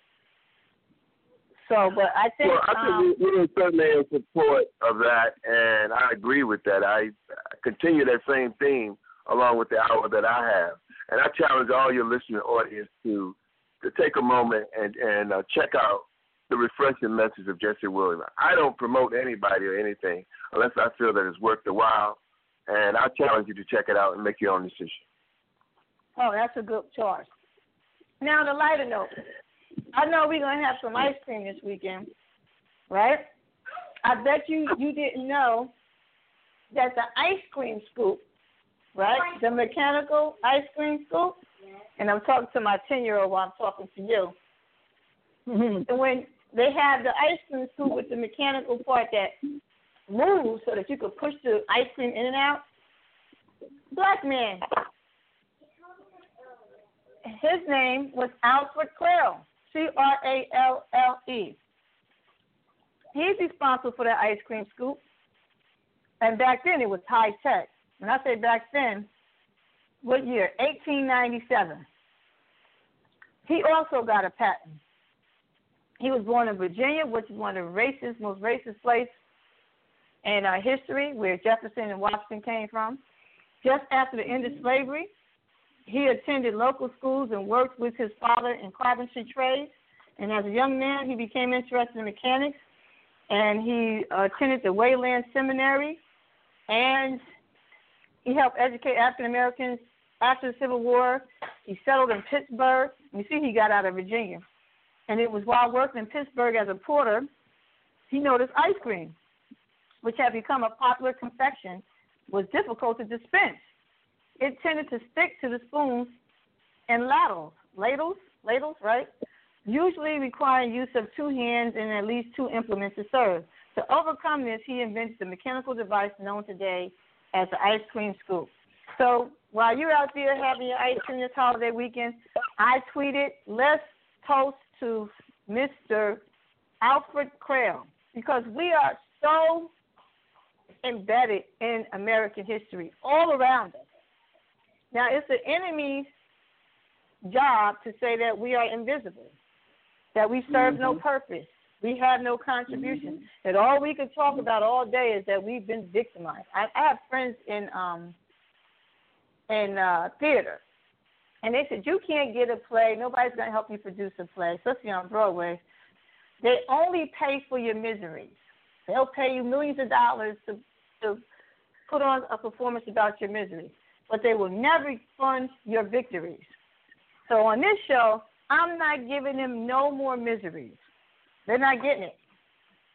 So, but I think, well, I um, think we're certainly in support of that, and I agree with that. I I continue that same theme along with the hour that I have, and I challenge all your listening audience to to take a moment and and uh, check out the refreshing message of Jesse Williams. I don't promote anybody or anything unless I feel that it's worth the while, and I challenge you to check it out and make your own decision. oh, that's a good choice. Now, the lighter note. I know we're gonna have some ice cream this weekend, right? I bet you you didn't know that the ice cream scoop, right? The mechanical ice cream scoop, and I'm talking to my ten year old while I'm talking to you. Mm-hmm. And when they have the ice cream scoop with the mechanical part that moves so that you could push the ice cream in and out, black man. His name was Alfred Cralle, C R A L L E. He's responsible for that ice cream scoop. And back then it was high tech. When I say back then, what year? 1897. He also got a patent. He was born in Virginia, which is one of the racist, most racist places in our history, where Jefferson and Washington came from. Just after the end of slavery, he attended local schools and worked with his father in carpentry trades. And as a young man, he became interested in mechanics, and he attended the Wayland Seminary, and he helped educate African Americans after the Civil War. He settled in Pittsburgh. You see, he got out of Virginia. and it was while working in Pittsburgh as a porter, he noticed ice cream, which had become a popular confection, was difficult to dispense. It tended to stick to the spoons and ladles, ladles, ladles, right? Usually requiring use of two hands and at least two implements to serve. To overcome this, he invented the mechanical device known today as the ice cream scoop. So while you're out there having your ice cream this holiday weekend, I tweeted, let's toast to Mr. Alfred Cralle because we are so embedded in American history all around us. Now, it's the enemy's job to say that we are invisible, that we serve mm-hmm. no purpose, we have no contribution, mm-hmm. that all we can talk about all day is that we've been victimized. I, I have friends in um in uh, theater, and they said you can't get a play. Nobody's going to help you produce a play, especially on Broadway. They only pay for your miseries. They'll pay you millions of dollars to to put on a performance about your miseries, but they will never fund your victories. So on this show, I'm not giving them no more miseries. They're not getting it.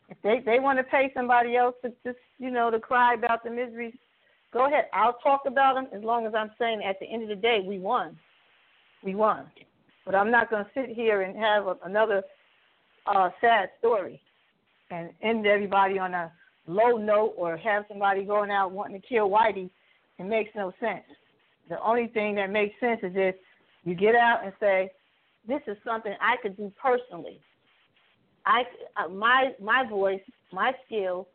If they they want to pay somebody else to just you know to cry about the miseries, Go ahead. I'll talk about them as long as I'm saying at the end of the day we won. We won. But I'm not going to sit here and have a, another uh, sad story and end everybody on a low note or have somebody going out wanting to kill Whitey. It makes no sense. The only thing that makes sense is if you get out and say, "This is something I could do personally." I uh, my my voice, my skill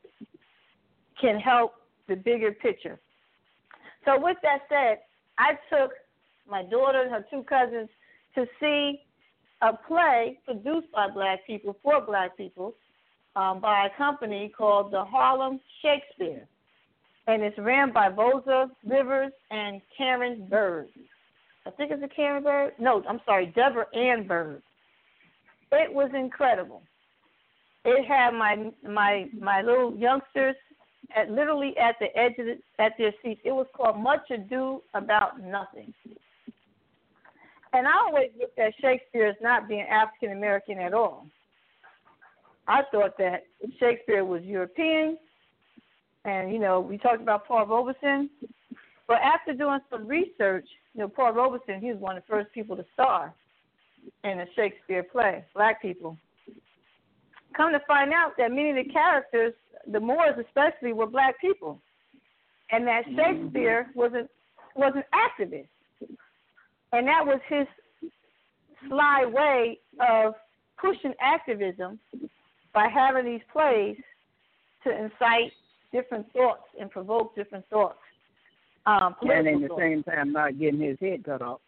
can help the bigger picture. So with that said, I took my daughter and her two cousins to see a play produced by black people for black people um, by a company called the Harlem Shakespeare. And it's ran by Voza Rivers and Karen Byrd. I think it's a Karen Byrd. No, I'm sorry, Deborah Ann Byrd. It was incredible. It had my my my little youngsters at literally at the edge of the, at their seats. It was called Much Ado About Nothing. And I always looked at Shakespeare as not being African American at all. I thought that Shakespeare was European, and you know we talked about Paul Robeson. But after doing some research, you know Paul Robeson, he was one of the first people to star in a Shakespeare play, black people. Come to find out that many of the characters the Moors especially were black people, and that mm-hmm. Shakespeare was an was an activist, and that was his sly way of pushing activism by having these plays to incite different thoughts and provoke different thoughts. Um, and at the thoughts. same time, not getting his head cut off.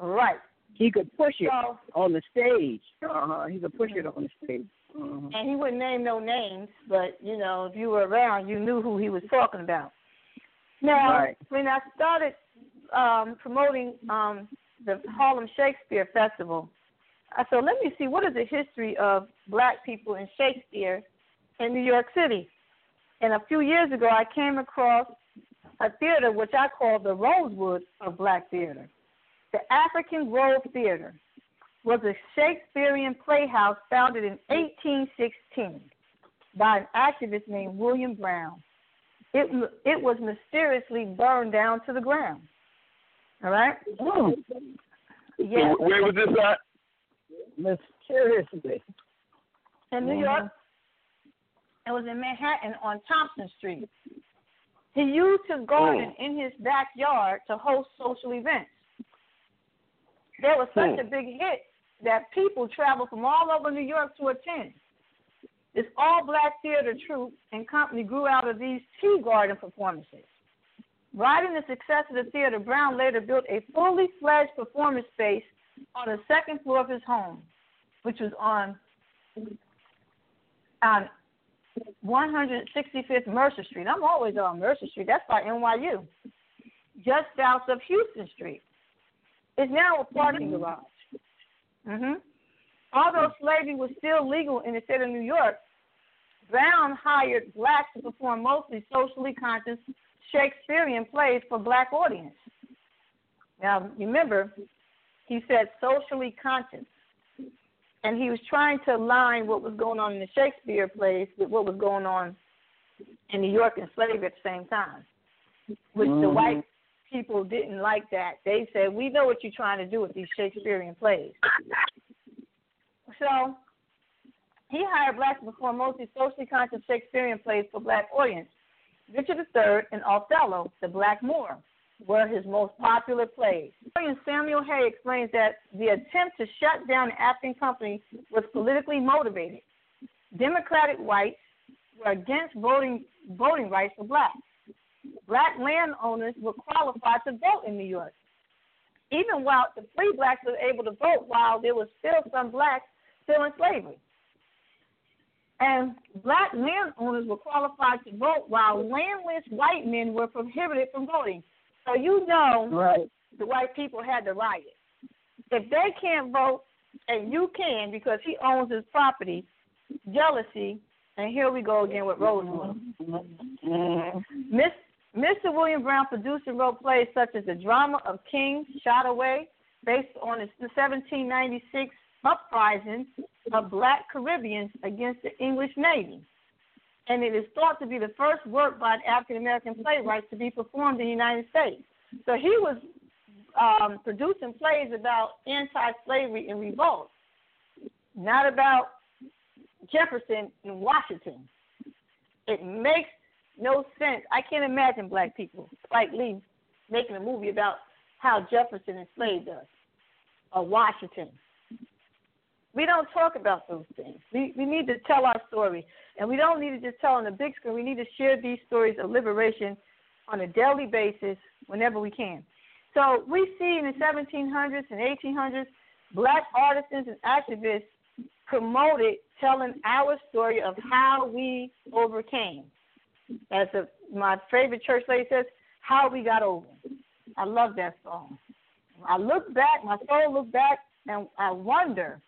Right. He could push it so, on the stage. Uh huh. He could push it on the stage. Mm-hmm. And he wouldn't name no names, but you know, if you were around, you knew who he was talking about. Now, right. when I started um, promoting um, the Harlem Shakespeare Festival, I said, let me see what is the history of black people in Shakespeare in New York City. And a few years ago, I came across a theater which I call the Rosewood of Black Theater, the African Grove Theater was a Shakespearean playhouse founded in 1816 by an activist named William Brown. It, it was mysteriously burned down to the ground. All right? Oh. Yes. Where was this at? Mysteriously. In New York. It was in Manhattan on Thompson Street. He used his garden oh. in his backyard to host social events. There was such a hmm. big hit that people traveled from all over New York to attend. This all black theater troupe and company grew out of these tea garden performances. Riding the success of the theater, Brown later built a fully fledged performance space on the second floor of his home, which was on on 165th Mercer Street. I'm always on Mercer Street. That's by NYU, just south of Houston Street. It's now a parking garage. Mm-hmm. Although slavery was still legal in the state of New York, Brown hired blacks to perform mostly socially conscious Shakespearean plays for black audience. Now, remember, he said socially conscious. And he was trying to align what was going on in the Shakespeare plays with what was going on in New York and slavery at the same time, which mm-hmm. the white people didn't like that. They said, "We know what you're trying to do with these Shakespearean plays." So he hired blacks to perform mostly socially conscious Shakespearean plays for black audience. Richard III and Othello, the Black Moor, were his most popular plays. Historian Samuel Hay explains that the attempt to shut down the African company was politically motivated. Democratic whites were against voting voting rights for blacks. Black landowners were qualified to vote in New York. Even while the free blacks were able to vote, while there was still some blacks still in slavery. And black landowners were qualified to vote, while landless white men were prohibited from voting. So you know right. the white people had to riot. If they can't vote and you can because he owns his property, jealousy, and here we go again with Rosewood. Mm-hmm. Miss, Mr. William Brown produced and wrote plays such as The Drama of Kings Shotaway, based on the 1796 uprising of black Caribbeans against the English Navy and it is thought to be the first work by an African American playwright to be performed in the United States. So he was um, producing plays about anti-slavery and revolt, not about Jefferson and Washington. It makes no sense. I can't imagine black people, Spike Lee, making a movie about how Jefferson enslaved us or Washington. We don't talk about those things. We we need to tell our story, and we don't need to just tell on the big screen. We need to share these stories of liberation on a daily basis whenever we can. So we see in the 1700s and 1800s, black artisans and activists promoted telling our story of how we overcame. As a, my favorite church lady says, how we got over. I love that song. I look back, my soul look back, and I wonder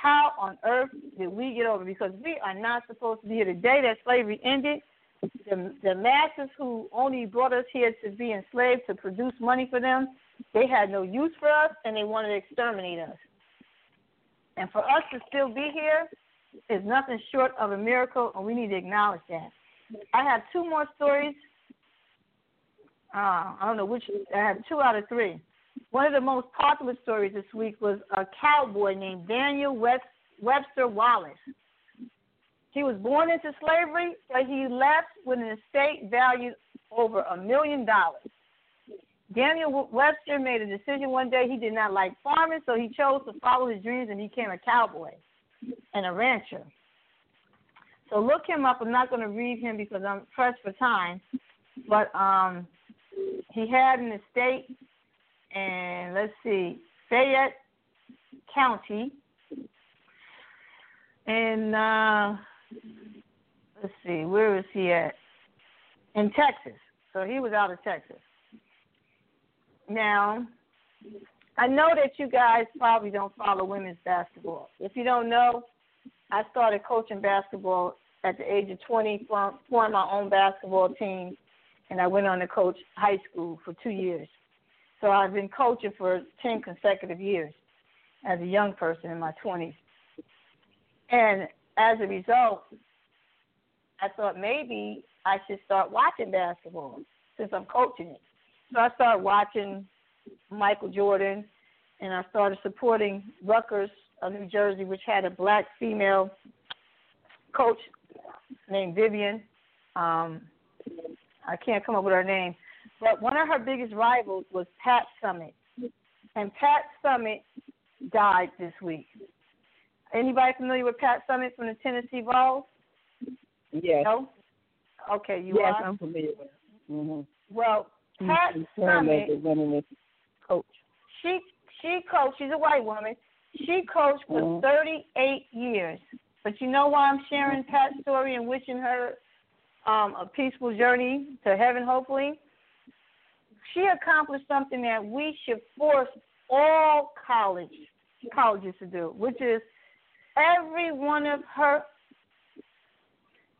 how on earth did we get over? Because we are not supposed to be here. The day that slavery ended, the, the masters who only brought us here to be enslaved to produce money for them, they had no use for us and they wanted to exterminate us. And for us to still be here is nothing short of a miracle, and we need to acknowledge that. I have two more stories. Uh, I don't know which. I have two out of three. One of the most popular stories this week was a cowboy named Daniel Webster Wallace. He was born into slavery, but he left with an estate valued over a million dollars. Daniel Webster made a decision one day he did not like farming, so he chose to follow his dreams and became a cowboy and a rancher. So look him up. I'm not going to read him because I'm pressed for time. But um, he had an estate and let's see, Fayette County, and uh, let's see, where is he at? In Texas. So he was out of Texas. Now, I know that you guys probably don't follow women's basketball. If you don't know, I started coaching basketball at the age of 20, formed my own basketball team, and I went on to coach high school for two years. So I've been coaching for 10 consecutive years as a young person in my 20s. And as a result, I thought maybe I should start watching basketball since I'm coaching it. So I started watching Michael Jordan and I started supporting Rutgers of New Jersey, which had a black female coach named Vivian. Um, I can't come up with her name, but one of her biggest rivals was Pat Summitt, And Pat Summitt died this week. Anybody familiar with Pat Summitt from the Tennessee Vols? Yes. No? Okay, you yes, are? I'm familiar with mm-hmm. Well, Pat Summitt, women coach. She she coached. She's a white woman. She coached for mm-hmm. 38 years. But you know why I'm sharing Pat's story and wishing her um, a peaceful journey to heaven, hopefully? She accomplished something that we should force all college colleges to do, which is every one of her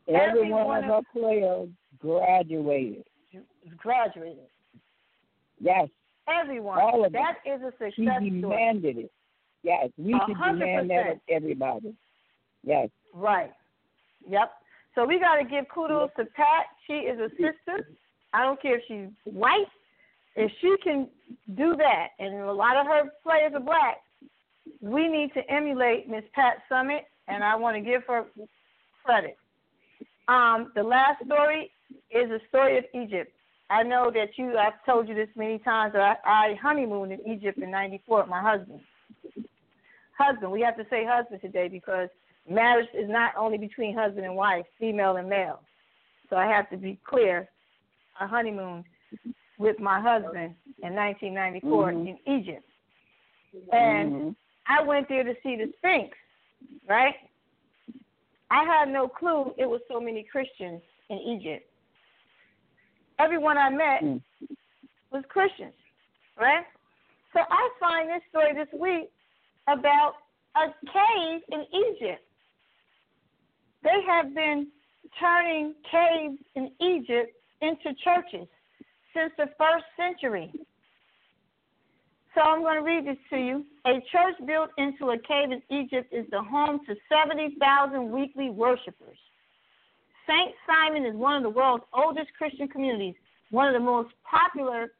every, every one, one, of her players graduated. Graduated. Yes. Everyone. All of that is a success she demanded story. it. Yes, we should demand that of everybody. Yes. Right. Yep. So we got to give kudos to Pat. She is a sister. I don't care if she's white. If she can do that, and a lot of her players are black, we need to emulate Miss Pat Summitt, and I want to give her credit. Um, the last story is a story of Egypt. I know that you, I've told you this many times, that I, I honeymooned in Egypt in 94 with my husband. Husband, we have to say husband today because marriage is not only between husband and wife, female and male. So I have to be clear. I honeymooned with my husband in 1994 mm-hmm. in Egypt. And mm-hmm. I went there to see the Sphinx, right? I had no clue it was so many Christians in Egypt. Everyone I met mm. was Christians, right? So I find this story this week about a cave in Egypt. They have been turning caves in Egypt into churches since the first century. So I'm going to read this to you. A church built into a cave in Egypt is the home to 70,000 weekly worshipers. St. Simon is one of the world's oldest Christian communities. One of the most popular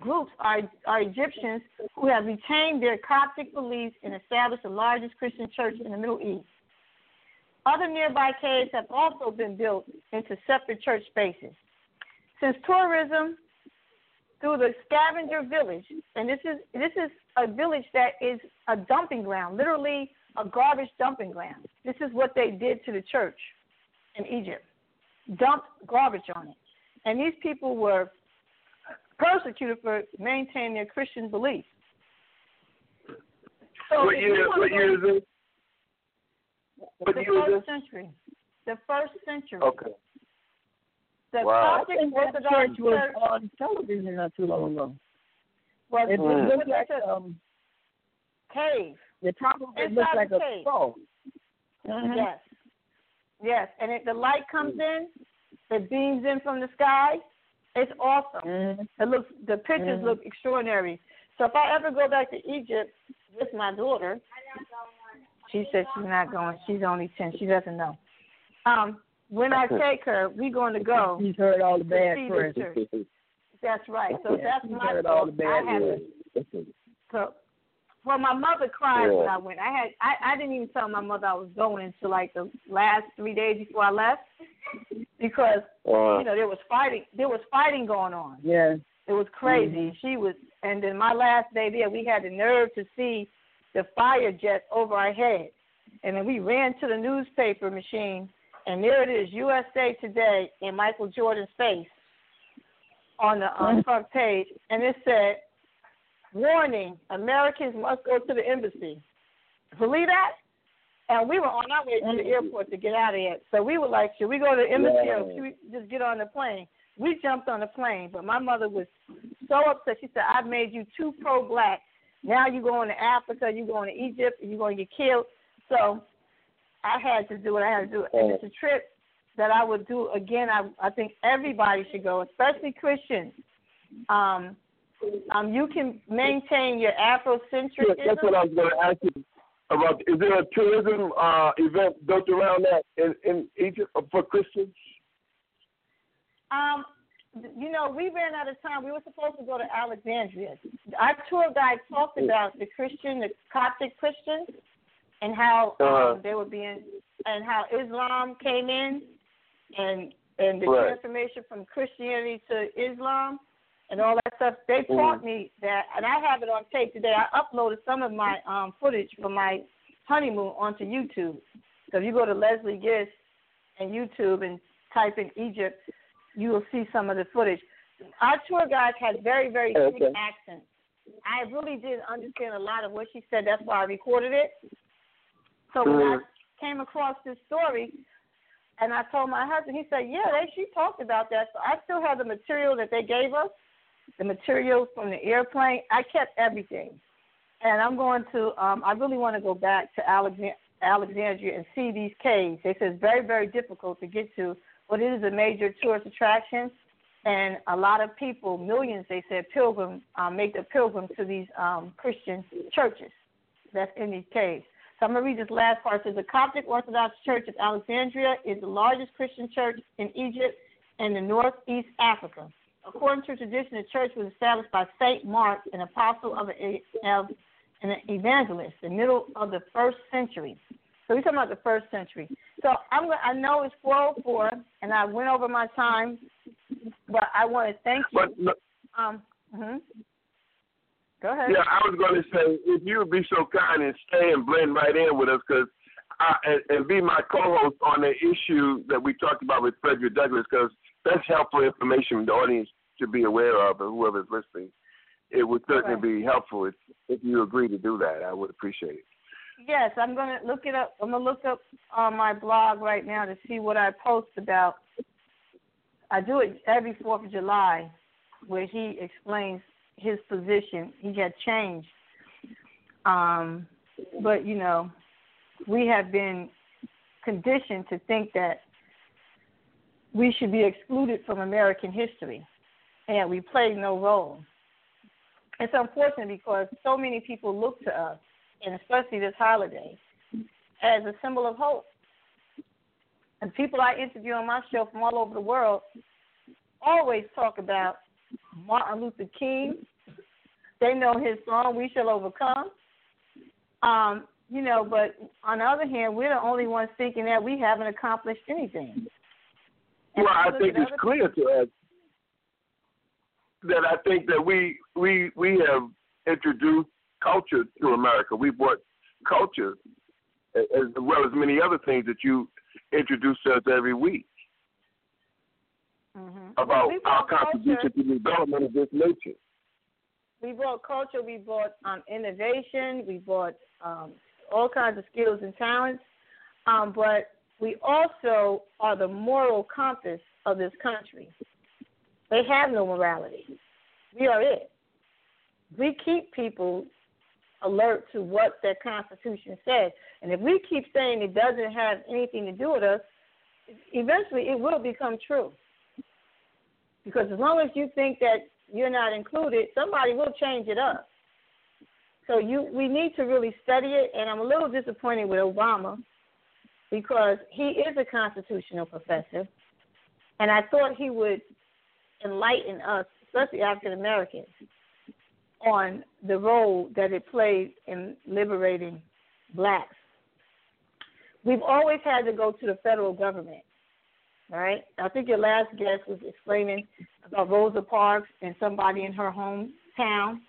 groups are, are Egyptians who have retained their Coptic beliefs and established the largest Christian church in the Middle East. Other nearby caves have also been built into separate church spaces. Since tourism through the scavenger village, and this is this is a village that is a dumping ground, literally a garbage dumping ground. This is what they did to the church in Egypt. Dumped garbage on it. And these people were persecuted for maintaining their Christian beliefs. So what year, what year is it? What the year first century. The first century. Okay. The wow. Coptic Orthodox Church was on television not too long ago. Was it mm. looked like um cave. The top of it looks like a skull. Mm-hmm. Yes. Yes, and it, the light comes in, it beams in from the sky. It's awesome. Mm-hmm. It looks the pictures mm-hmm. look extraordinary. So if I ever go back to Egypt with my daughter, she said she's not going. She's only ten. She doesn't know. Um, when I take her, we're going to go. She's heard all the bad press. That's right. So yeah, that's my heard all the bad I so well my mother cried yeah. when I went. I had I, I didn't even tell my mother I was going until like the last three days before I left because wow. you know there was fighting there was fighting going on. Yeah. It was crazy. Mm-hmm. She was and then my last day there we had the nerve to see the fire jet over our head. And then we ran to the newspaper machine and there it is, USA Today in Michael Jordan's face on the um, front page, and it said, "Warning: Americans must go to the embassy." Believe that? And we were on our way to the airport to get out of here. So we were like, "Should we go to the embassy or should we just get on the plane?" We jumped on the plane, but my mother was so upset. She said, "I've made you too pro-black. Now you're going to Africa, you're going to Egypt, and you're going to get killed." So I had to do what I had to do. And it's a trip that I would do again. I I think everybody should go, especially Christians. Um, um, you can maintain your Afrocentric. That's what I was going to ask you about. Is there a tourism uh, event built around that in, in Egypt for Christians? Um, you know, we ran out of time. We were supposed to go to Alexandria. Our tour guide talked about the Christian, the Coptic Christians, and how uh-huh. um, they were being and how Islam came in and and the right. transformation from Christianity to Islam and all that stuff. They mm-hmm. taught me that, and I have it on tape today. I uploaded some of my um, footage from my honeymoon onto YouTube. So if you go to Leslie Gist and YouTube and type in Egypt, you will see some of the footage. Our tour guide had very, very okay. thick accents. I really didn't understand a lot of what she said. That's why I recorded it. So when I came across this story, and I told my husband, he said, "Yeah, they she talked about that." So I still have the material that they gave us, the materials from the airplane. I kept everything, and I'm going to. Um, I really want to go back to Alexand- Alexandria and see these caves. They said it's very, very difficult to get to, but it is a major tourist attraction, and a lot of people, millions, they said, pilgrim, um, make the pilgrim to these um, Christian churches. that's in these caves. So I'm going to read this last part. It says the Coptic Orthodox Church of Alexandria is the largest Christian church in Egypt and the northeast Africa. According to tradition, the church was established by Saint Mark, an apostle of, an evangelist, in the middle of the first century. So we're talking about the first century. So I'm going I know it's 404, and I went over my time, but I want to thank you. But, um, mm-hmm. Go ahead. Yeah, I was going to say if you would be so kind and stay and blend right in with us, because and, and be my co-host on the issue that we talked about with Frederick Douglass, because that's helpful information the audience should be aware of, and whoever's listening. It would certainly be helpful if if you agree to do that. I would appreciate it. Yes, I'm going to look it up. I'm going to look up on my blog right now to see what I post about. I do it every Fourth of July, where he explains his position. He had changed, um, but you know, we have been conditioned to think that we should be excluded from American history, and we play no role. It's unfortunate because so many people look to us, and especially this holiday, as a symbol of hope. And people I interview on my show from all over the world always talk about Martin Luther King. They know his song, We Shall Overcome. Um, you know, but on the other hand, we're the only ones thinking that we haven't accomplished anything. And well, I think it's clear to us that I think that we we we have introduced culture to America. We brought culture as well as many other things that you introduce to us every week mm-hmm. about well, our contribution to the development of this nation. We brought culture. We brought um, innovation. We brought um, all kinds of skills and talents. Um, but we also are the moral compass of this country. They have no morality. We are it. We keep people alert to what their Constitution says. And if we keep saying it doesn't have anything to do with us, eventually it will become true. Because as long as you think that you're not included, somebody will change it up. So you we need to really study it and I'm a little disappointed with Obama because he is a constitutional professor and I thought he would enlighten us, especially African Americans, on the role that it plays in liberating blacks. We've always had to go to the federal government, right? I think your last guest was explaining about Rosa Parks and somebody in her hometown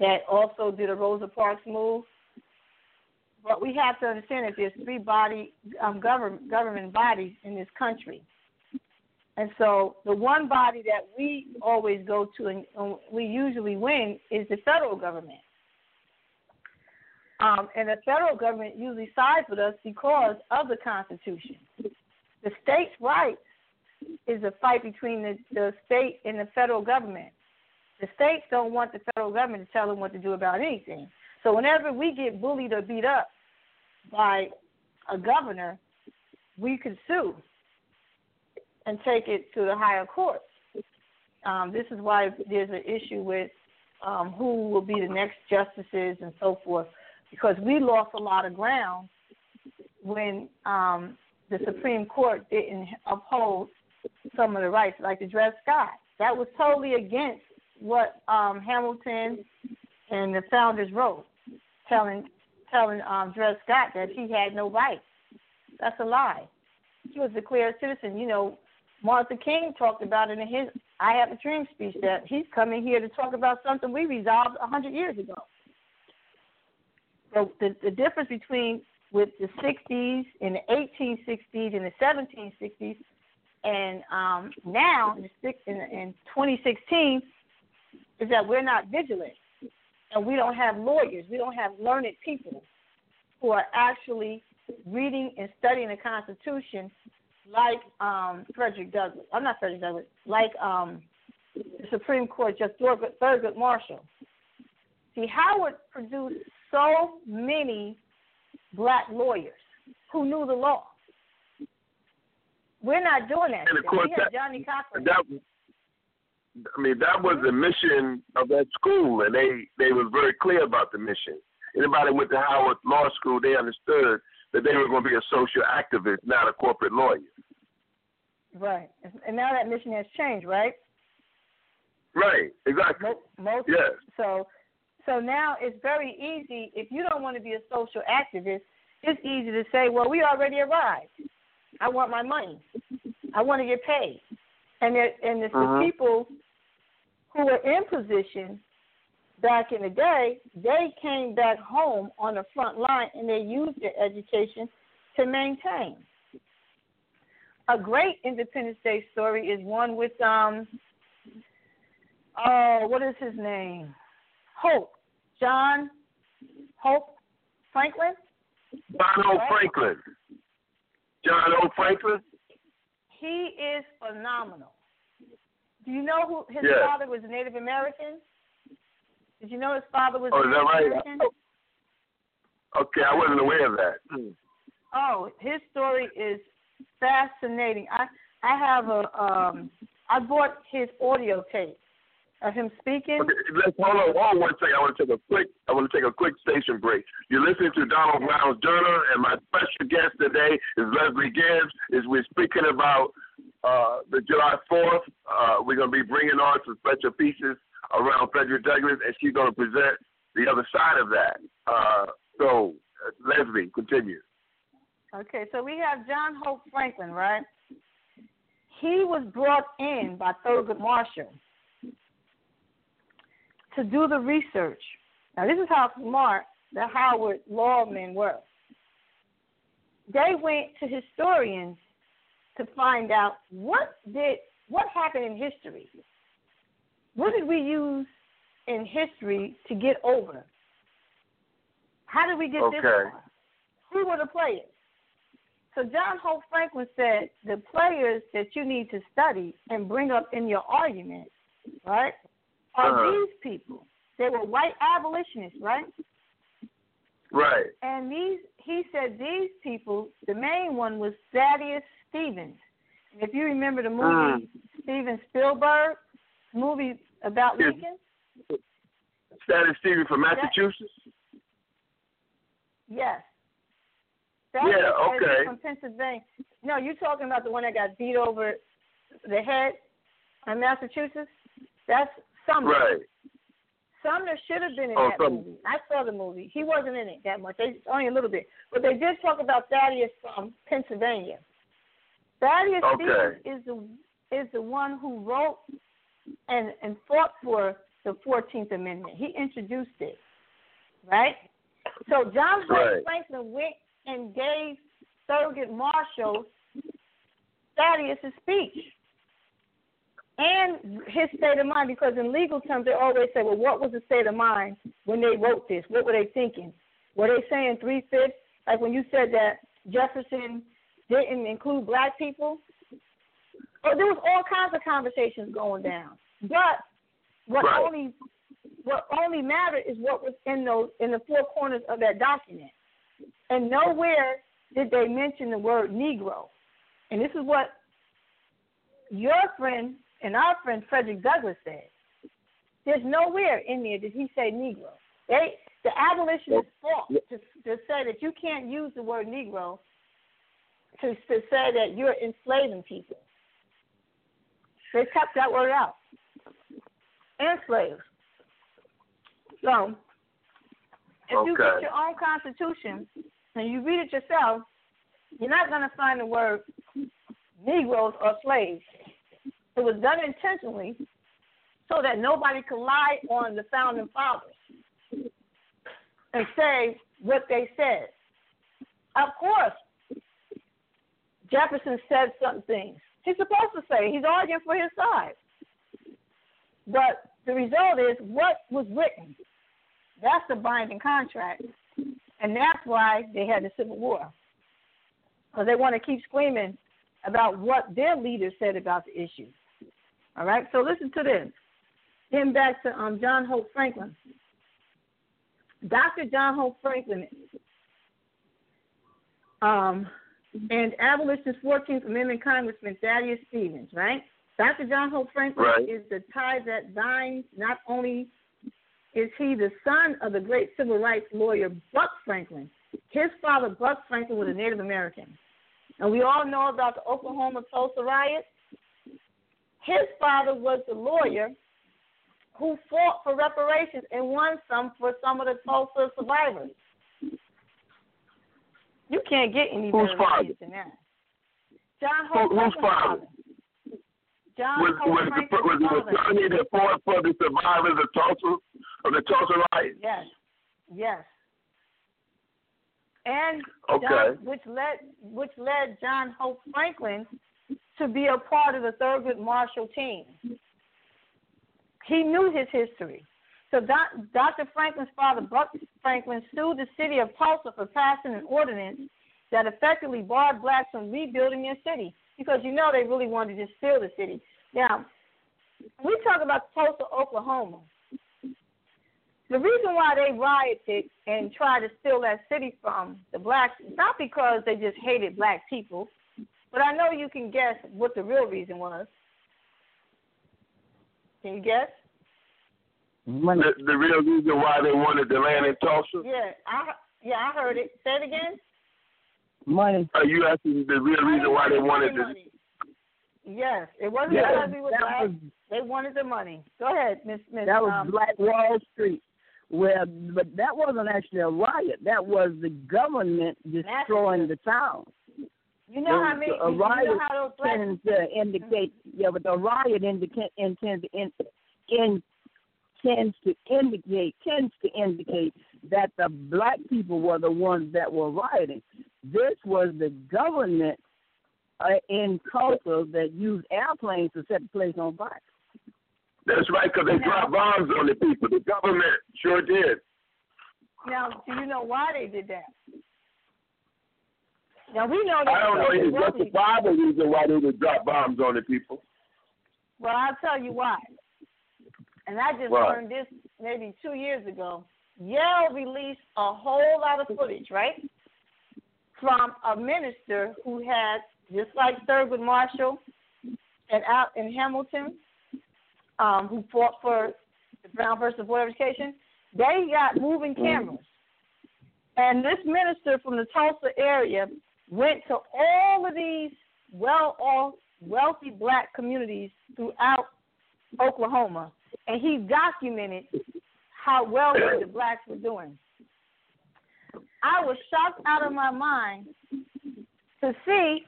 that also did a Rosa Parks move. But we have to understand that there's three body um, government government bodies in this country. And so the one body that we always go to and we usually win is the federal government. Um, and the federal government usually sides with us because of the Constitution. The states' rights is a fight between the, the state and the federal government. The states don't want the federal government to tell them what to do about anything. So whenever we get bullied or beat up by a governor, we can sue and take it to the higher courts. Um, this is why there's an issue with um, who will be the next justices and so forth, because we lost a lot of ground when um, the Supreme Court didn't uphold some of the rights, like the Dred Scott. That was totally against what um, Hamilton and the founders wrote, telling telling um, Dred Scott that he had no rights. That's a lie. He was a declared citizen. You know, Martin King talked about it in his "I Have a Dream" speech that he's coming here to talk about something we resolved a hundred years ago. So the the difference between with the 60s and the 1860s and the 1760s and um, now in, the, in, in 2016 is that we're not vigilant and we don't have lawyers, we don't have learned people who are actually reading and studying the Constitution like um, Frederick Douglass. I'm not Frederick Douglass, like um, the Supreme Court Justice Thurgood Marshall. See, Howard produced so many black lawyers who knew the law. We're not doing that. And of course, we have Johnnie Cochran. That, I mean, that was the mission of that school, and they they was very clear about the mission. Anybody went to Howard Law School, they understood that they were going to be a social activist, not a corporate lawyer. Right. And now that mission has changed, right? Right. Exactly. Most, most yes. So, so now it's very easy. If you don't want to be a social activist, it's easy to say, "Well, we already arrived. I want my money. I want to get paid." And it, and it's uh-huh. the people who were in position back in the day, they came back home on the front line and they used their education to maintain. A great Independence Day story is one with um oh what is his name? Hope. John Hope Franklin? John O. Franklin. John O. Franklin? He is phenomenal. Do you know who his yes. father was Native American? Did you know his father was oh, is that right? American? Okay, I wasn't aware of that. Oh, his story is fascinating. I I have a um I bought his audio tape of him speaking. Okay, let's hold on, hold on one second. I want to take a quick I want to take a quick station break. You're listening to Donald Brown's Journal, and my special guest today is Leslie Gist. Is we're speaking about uh, the July 4th. Uh, we're going to be bringing on some special pieces around Frederick Douglass, and she's going to present the other side of that. Uh, so, uh, Leslie, continue. Okay, so we have John Hope Franklin, right? He was brought in by Thurgood Marshall to do the research. Now, this is how smart the Howard lawmen were. They went to historians to find out what did what happened in history what did we use in history to get over? How did we get okay. this far? Who were the players? So John Hope Franklin said the players that you need to study and bring up in your argument, right, are uh-huh. these people. They were white abolitionists, right? Right. And these, he said, these people. The main one was Thaddeus Stevens. If you remember the movie uh. Steven Spielberg, movie about Lincoln? Thaddeus Stevens from Massachusetts? Yes. That yeah, okay. From Pennsylvania. No, you're talking about the one that got beat over the head in Massachusetts? That's Sumner. Right. Sumner should have been in oh, that some... movie. I saw the movie. He wasn't in it that much. They, only a little bit. But they did talk about Thaddeus from Pennsylvania. Thaddeus okay. Stevens is the is the one who wrote and and fought for the Fourteenth Amendment. He introduced it, right? So John right. Franklin went and gave Thurgood Marshall Thaddeus' speech and his state of mind, because in legal terms they always say, well, what was the state of mind when they wrote this? What were they thinking? Were they saying three fifths? Like when you said that Jefferson didn't include black people, Oh, there was all kinds of conversations going down. But what right. only what only mattered is what was in those in the four corners of that document. And nowhere did they mention the word Negro. And this is what your friend and our friend Frederick Douglass said. There's nowhere in there did he say Negro. They the abolitionists fought to, to say that you can't use the word Negro to, to say that you're enslaving people. They kept that word out. And slaves. So, if okay. you get your own constitution and you read it yourself, you're not going to find the word Negroes or slaves. It was done intentionally so that nobody could lie on the founding fathers and say what they said. Of course, Jefferson said some things. He's supposed to say he's arguing for his side. But the result is what was written. That's the binding contract. And that's why they had the Civil War. Because they want to keep screaming about what their leaders said about the issue. All right, so listen to this. Getting back to um, John Hope Franklin. Dr. John Hope Franklin um, and abolitionist 14th Amendment Congressman Thaddeus Stevens, right? Dr. John Hope Franklin right. is the tie that binds not only is he the son of the great civil rights lawyer Buck Franklin. His father, Buck Franklin, was a Native American. And we all know about the Oklahoma Tulsa riot. His father was the lawyer who fought for reparations and won some for some of the Tulsa survivors. You can't get any better father? than that. John Hope Who, Franklin's father? John Was, Hope was, the, Franklin's was the father. attorney that fought for the survivors of Tulsa, of the Tulsa riot? Yes, yes. And Okay. John, which led which led John Hope Franklin to be a part of the Thurgood Marshall team. He knew his history. So Dr. Franklin's father, Buck Franklin, sued the city of Tulsa for passing an ordinance that effectively barred blacks from rebuilding their city because you know they really wanted to just steal the city. Now, we talk about Tulsa, Oklahoma. The reason why they rioted and tried to steal that city from the blacks is not because they just hated black people, but I know you can guess what the real reason was. Can you guess? The, the real reason why they wanted the land in Tulsa? Yeah, I yeah I heard it. Say it again. Money. Are you asking the real reason why they wanted the. Yes, it wasn't Yeah, because we were that black. was they wanted the money. Go ahead, Miss Miss. that was um, Black Wall Street. Where, but that wasn't actually a riot. That was the government destroying the town. You know how The- many? a you know how those black tends to indicate, yeah, but the riot indicate intends to in, in tends to indicate tends to indicate that the black people were the ones that were rioting. This was the government uh, in Tulsa that used airplanes to set the place on fire. That's right, because they dropped bombs on the people. The government sure did. Now, do you know why they did that? Now we know that I don't know they any were wealthy. justifiable reason why they would drop bombs on the people. Well, I'll tell you why. And I just learned this maybe two years ago. Yale released a whole lot of footage, right, from a minister who had, just like Thurgood Marshall and out in Hamilton, um, who fought for the Brown versus Board of Education. They got moving cameras, and this minister from the Tulsa area went to all of these well-off, wealthy black communities throughout Oklahoma, and he documented how well the blacks were doing. I was shocked out of my mind to see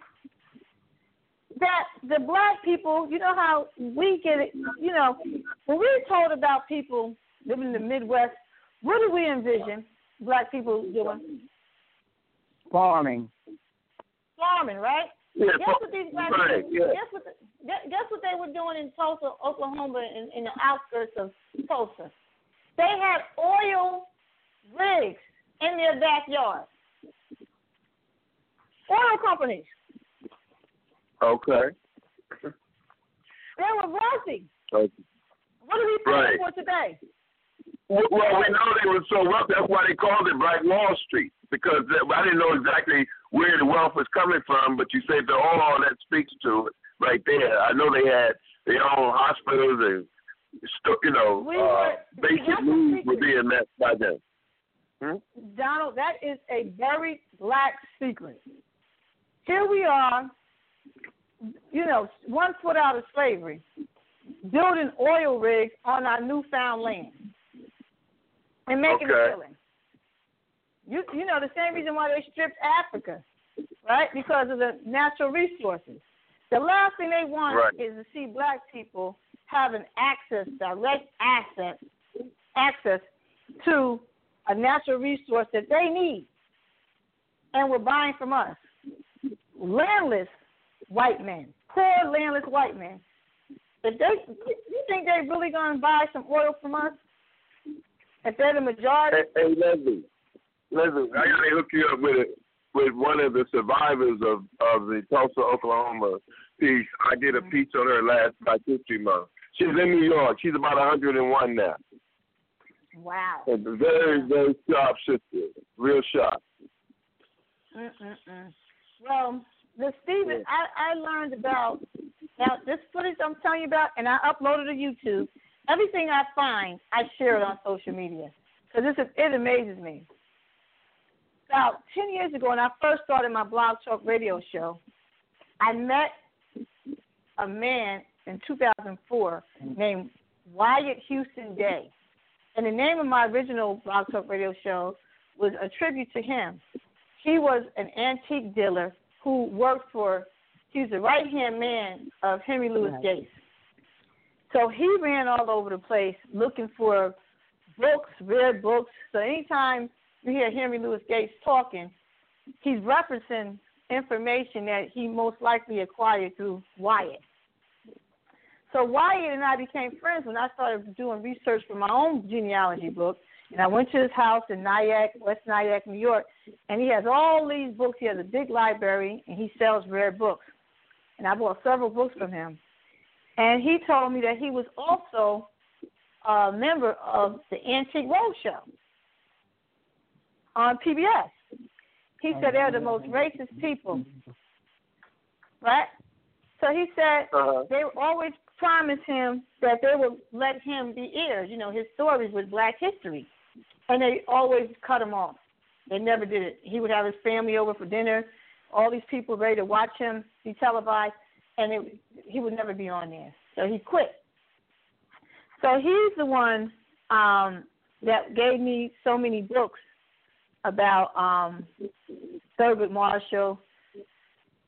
that the black people, you know how we get it, you know, when we're told about people living in the Midwest, what do we envision black people doing? Farming. Farming, right? Yeah, Guess what these black right, people? yeah. Guess what? Guess- guess what they were doing in Tulsa, Oklahoma, in, in the outskirts of Tulsa? They had oil rigs in their backyard. Oil companies. Okay. They were wealthy. okay. What are we paying Right. for today? Well, we know they were so wealthy. That's why they called it Black Wall Street because I didn't know exactly where the wealth was coming from. But you said the oil that speaks to it right there. I know they had their own hospitals and you know We uh, were- basic needs were being met by them. Hmm? Donald, that is a very black secret. Here we are, you know, one foot out of slavery, building oil rigs on our newfound land and making Okay. a killing. You you know the same reason why they stripped Africa, right? Because of the natural resources. The last thing they want Right. is to see black people having access, direct access, access to a natural resource that they need, and we're buying from us. Landless white men, poor landless white men. If they, you think they're really going to buy some oil from us? If they're the majority, Hey, hey Leslie, Leslie, I gotta hook you up with it with one of the survivors of of the Tulsa, Oklahoma piece. I did a piece on her last Black History Month. She's in New York. She's about 101 now. wow. Very, very sharp sister. Real sharp. Mm-mm-mm. Well, the Stephen, I, I learned about now this footage I'm telling you about, and I uploaded to YouTube. everything I find, I share it on social media because so this is, it amazes me. About ten years ago, when I first started my blog talk radio show, I met a man in 2004 named Wyatt Houston Day. And the name of my original blog talk radio show was a tribute to him. He was an antique dealer who worked for, he was the right hand man of Henry Louis Gates. So he ran all over the place looking for books, rare books. So anytime you hear Henry Louis Gates talking, he's referencing information that he most likely acquired through Wyatt. So Wyatt and I became friends when I started doing research for my own genealogy book. And I went to his house in Nyack, West Nyack, New York, and he has all these books. He has a big library, and he sells rare books. And I bought several books from him. And he told me that he was also a member of the Antique Roadshow on PBS. He said they're the most racist people. Right? So he said uh-huh. they always promised him that they would let him be aired, you know, his stories with black history. And they always cut him off. They never did it. He would have his family over for dinner, all these people ready to watch him be televised, and it, he would never be on there. So he quit. So he's the one um, that gave me so many books about um, Thurgood Marshall,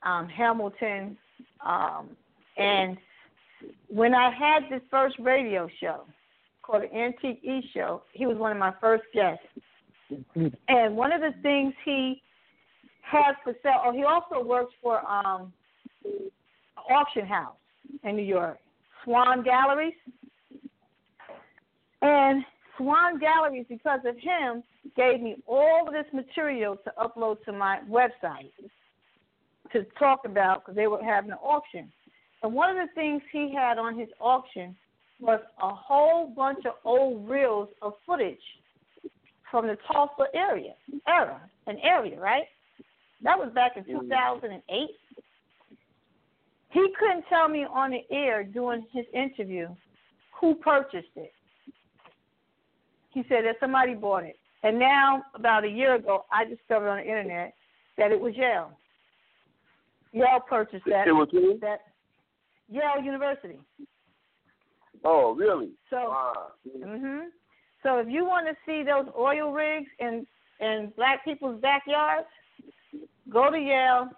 um, Hamilton, um, and when I had this first radio show called the Antique E Show, he was one of my first guests. And one of the things he has for sale, oh, he also works for um, auction house in New York, Swann Galleries. And Swann Galleries, because of him, gave me all of this material to upload to my website to talk about because they were having an auction. And one of the things he had on his auction was a whole bunch of old reels of footage from the Tulsa area, era, an area, right? That was back in 2008. He couldn't tell me on the air during his interview who purchased it. He said that somebody bought it. And now, about a year ago, I discovered on the internet that it was Yale. Yale purchased that. It was who? That Yale University. Oh, really? So, wow. mhm. So if you want to see those oil rigs in in black people's backyards, go to Yale,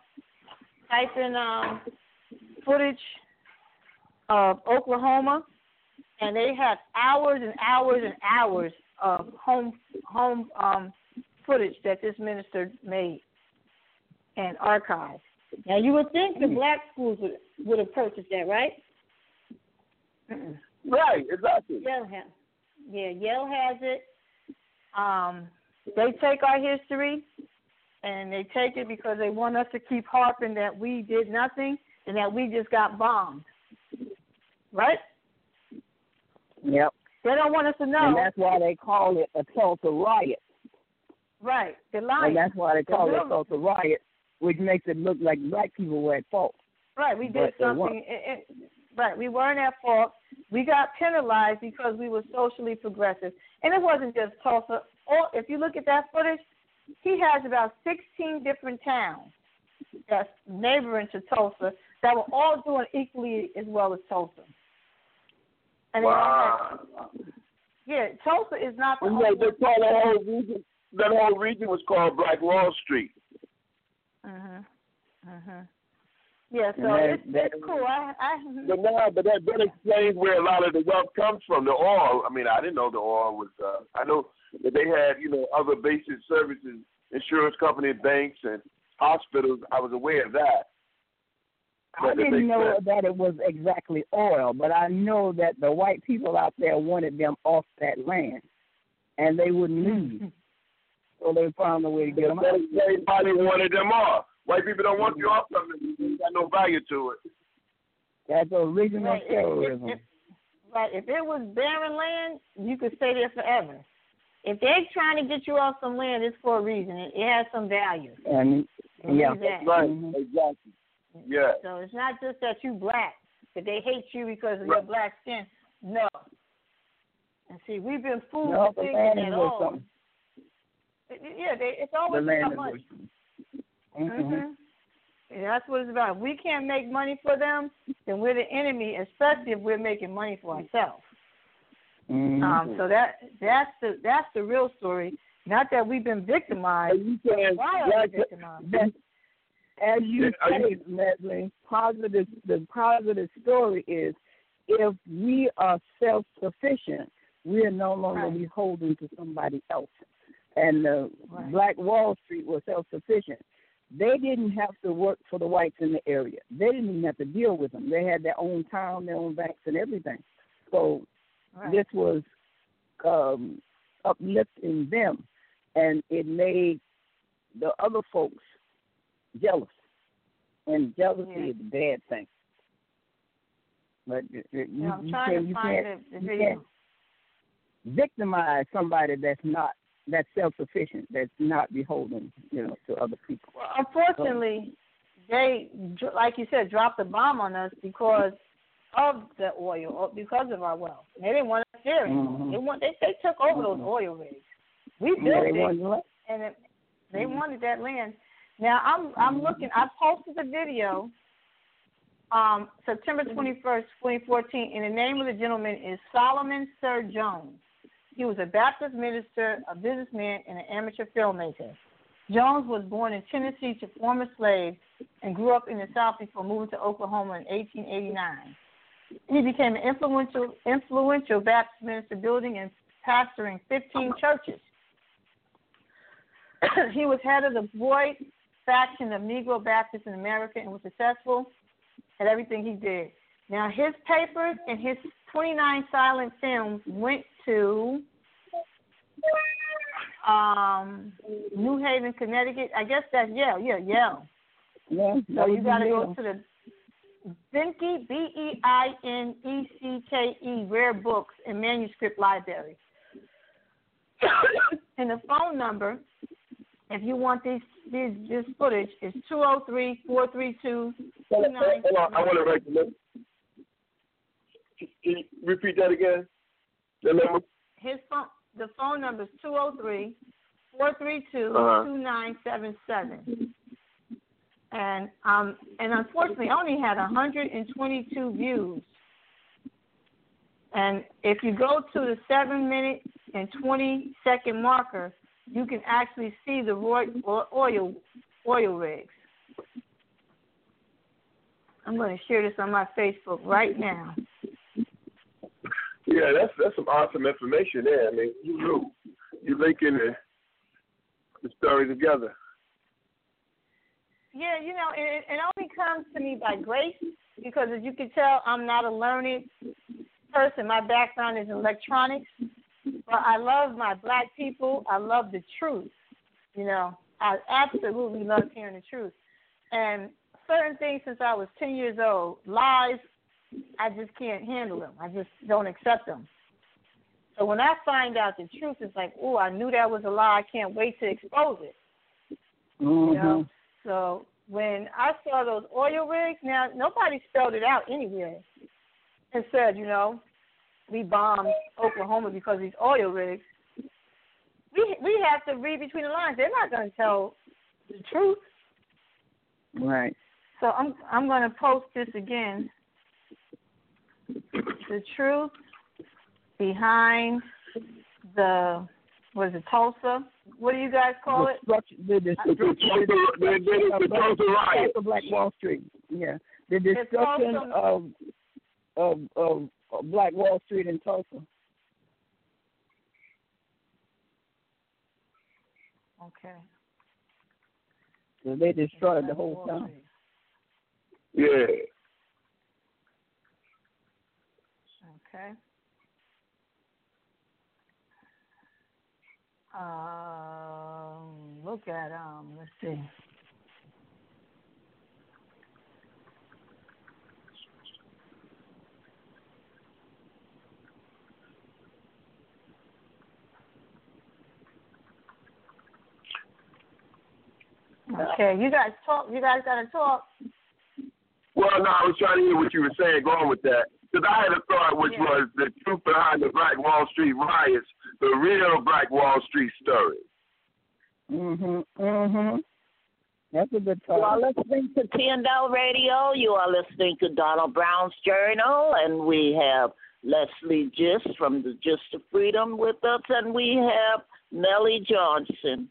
type in um, footage of Oklahoma, and they have hours and hours and hours of home home um, footage that this minister made and archived. Now you would think the black schools would would have purchased that, right? Mm-mm. Right, exactly. Yale has, yeah, Yale has it. Um, they take our history and they take it because they want us to keep harping that we did nothing and that we just got bombed. Right? Yep. They don't want us to know. And that's why they call it a Tulsa riot. Right. They're lying. And that's why they call it a Tulsa riot which makes it look like black people were at fault. Right, we did something. It, it, right, we weren't at fault. We got penalized because we were socially progressive, and it wasn't just Tulsa. Or if you look at that footage, he has about 16 different towns that's neighboring to Tulsa that were all doing equally as well as Tulsa. And wow. Had, yeah, Tulsa is not the. Well, they call that whole region. That whole region was called Black Wall Street. Mhm. Mhm. Yeah, so that, it's, that, it's cool. I, I, but now, but that, that explains where a lot of the wealth comes from. The oil. I mean, I didn't know the oil was. Uh, I know that they had, you know, other basic services, insurance company, banks, and hospitals. I was aware of that. I didn't know sense. that it was exactly oil, but I know that the white people out there wanted them off that land, and they wouldn't leave. So they found a way to get them out. Everybody wanted them off. White people don't want you off something. It got no value to it. That's original right. terrorism. If, if, right. If it was barren land, you could stay there forever. If they're trying to get you off some land, it's for a reason. It, it has some value. And yeah, that's right. Mm-hmm. Exactly. Yeah. So it's not just that you black, that they hate you because of right. your black skin. No. And see, we've been fooled no, to the think land that is all. something. Yeah, they, it's The always land about is money. worth something. Mhm. Mhm. Yeah, that's what it's about. If we can't make money for them, then we're the enemy, especially if we're making money for ourselves. Mhm. Um, so that that's the that's the real story. Not that we've been victimized. you Why are we victimized? That- as you Yeah, are say, Leslie, positive. The positive story is if we are self-sufficient, we are no longer Right. beholden to somebody else. And the Right. Black Wall Street was self-sufficient. They didn't have to work for the whites in the area. They didn't even have to deal with them. They had their own town, their own banks, and everything. So Right. this was um, uplifting them, and it made the other folks jealous, and jealousy Yeah. is a bad thing. But you, you, Yeah, I'm you can't, you can't, you can't victimize somebody that's not that's self-sufficient, that's not beholden, you know, to other people. Well, unfortunately, they, like you said, dropped the bomb on us because of the oil, or because of our wealth. They didn't want us there. Mhm. They want they they took over those Mhm. oil rigs. We built Yeah, it, wanted to let- and it, they Mhm. wanted that land. Now I'm I'm looking. I posted the video. Um, September 21st, 2014, and the name of the gentleman is Solomon Sir Jones. He was a Baptist minister, a businessman, and an amateur filmmaker. Jones was born in Tennessee to former slaves and grew up in the South before moving to Oklahoma in 1889. He became an influential influential Baptist minister, building and pastoring 15 churches. he was head of the Boyd faction of Negro Baptists in America and was successful at everything he did. Now, his papers and his 29 silent films went to um, New Haven, Connecticut. I guess that's Yale. Yeah, Yale. Yeah, So you got to go to the Beinecke, B E I N E C K E, Rare Books and Manuscript Library. and the phone number, if you want these, these this footage, is two zero three four three two Hold two nine. on, I want to write the you repeat that again? The number? His phone, the phone number is two zero three four three two Uh-huh. two nine seven seven. And um and unfortunately, I only had 122 views. And if you go to the seven minute and 20 second marker, you can actually see the oil oil rigs. I'm going to share this on my Facebook right now. Yeah, that's that's some awesome information there. I mean, you knew you linking the the story together. Yeah, you know, it, it only comes to me by grace because, as you can tell, I'm not a learned person. My background is in electronics, but I love my black people. I love the truth. You know, I absolutely love hearing the truth. And certain things since I was 10 years old, lies, I just can't handle them. I just don't accept them. So when I find out the truth, it's like, oh, I knew that was a lie. I can't wait to expose it. Mhm. You know? So when I saw those oil rigs, now nobody spelled it out anywhere and said, you know, we bombed Oklahoma because of these oil rigs. We we have to read between the lines. They're not going to tell the truth. Right. So I'm I'm going to post this again. The truth behind the what is it Tulsa? What do you guys call the it? structure, the, the, The Tulsa, the, the, the Tulsa riot. Black Wall Street. Yeah, the destruction Tulsa- of, of of of Black Wall Street in Tulsa. Okay. So they destroyed the whole Wall town. Street. Yeah. Okay. Um, look at um. Let's see. Okay, you guys talk. You guys gotta talk. Well, no, I was trying to hear what you were saying. Go on with that. because I had a thought, which Yeah. was the truth behind the Black Wall Street riots, the real Black Wall Street story. Mhm. Mhm. That's a good You are listening to TNL Radio. You are listening to Donald Brown's Journal, and we have Leslie Gist from the Gist of Freedom with us, and we have Nellie Johnson.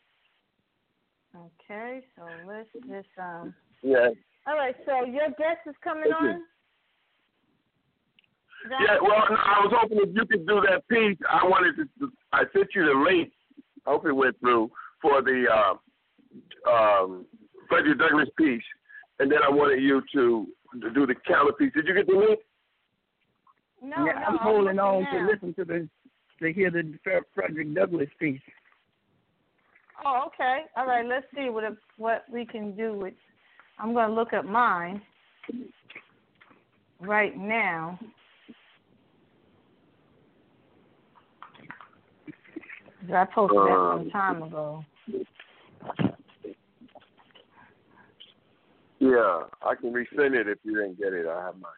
Okay, so let's just um. Yeah. All right, so your guest is coming Thank you. on. Yeah, well, no, I was hoping if you could do that piece. I wanted to. I sent you the link. I hope it went through for the uh, um, Frederick Douglass piece, and then I wanted you to, to do the counter piece. Did you get the link? No, yeah, no, I'm holding on now. to listen to the to hear the Frederick Douglass piece. Oh, okay. All right. Let's see what what we can do with. I'm going to look at mine right now. I posted that some Um, time ago. Yeah, I can resend it if you didn't get it. I have mine.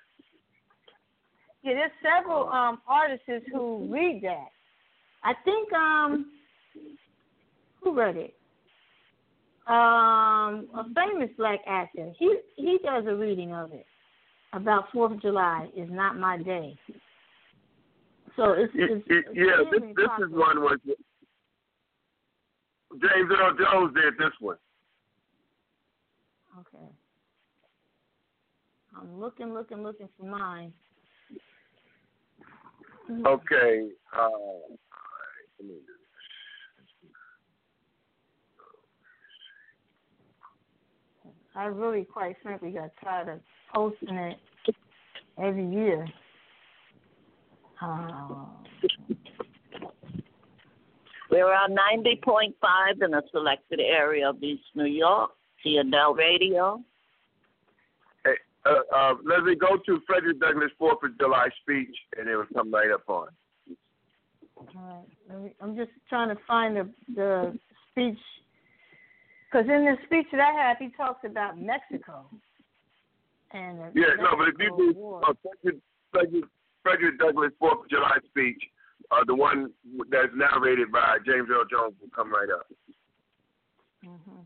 Yeah, there's several um artists who read that. I think um who read it? Um a famous black actor. He he does a reading of it about Fourth of July is not my day. So it's, it's, y- it's yeah, this extremely this is one was James Earl Jones did this one. Okay. I'm looking, looking, looking for mine. Okay. Uh, all right, let me do I really, quite frankly, got tired of posting it every year. Um, We're on 90.5 in a selected area of East New York, TNL Radio. Hey, uh, uh, Leslie, go to Frederick Douglass Fourth of July speech, and it will come right up on. all right, let me- I'm just trying to find the the speech because in the speech that I have, he talks about Mexico. And Yeah, no, but if you do uh, Frederick, Frederick, Frederick Douglass Fourth of July speech, uh, the one that's narrated by James Earl Jones will come right up. Mhm.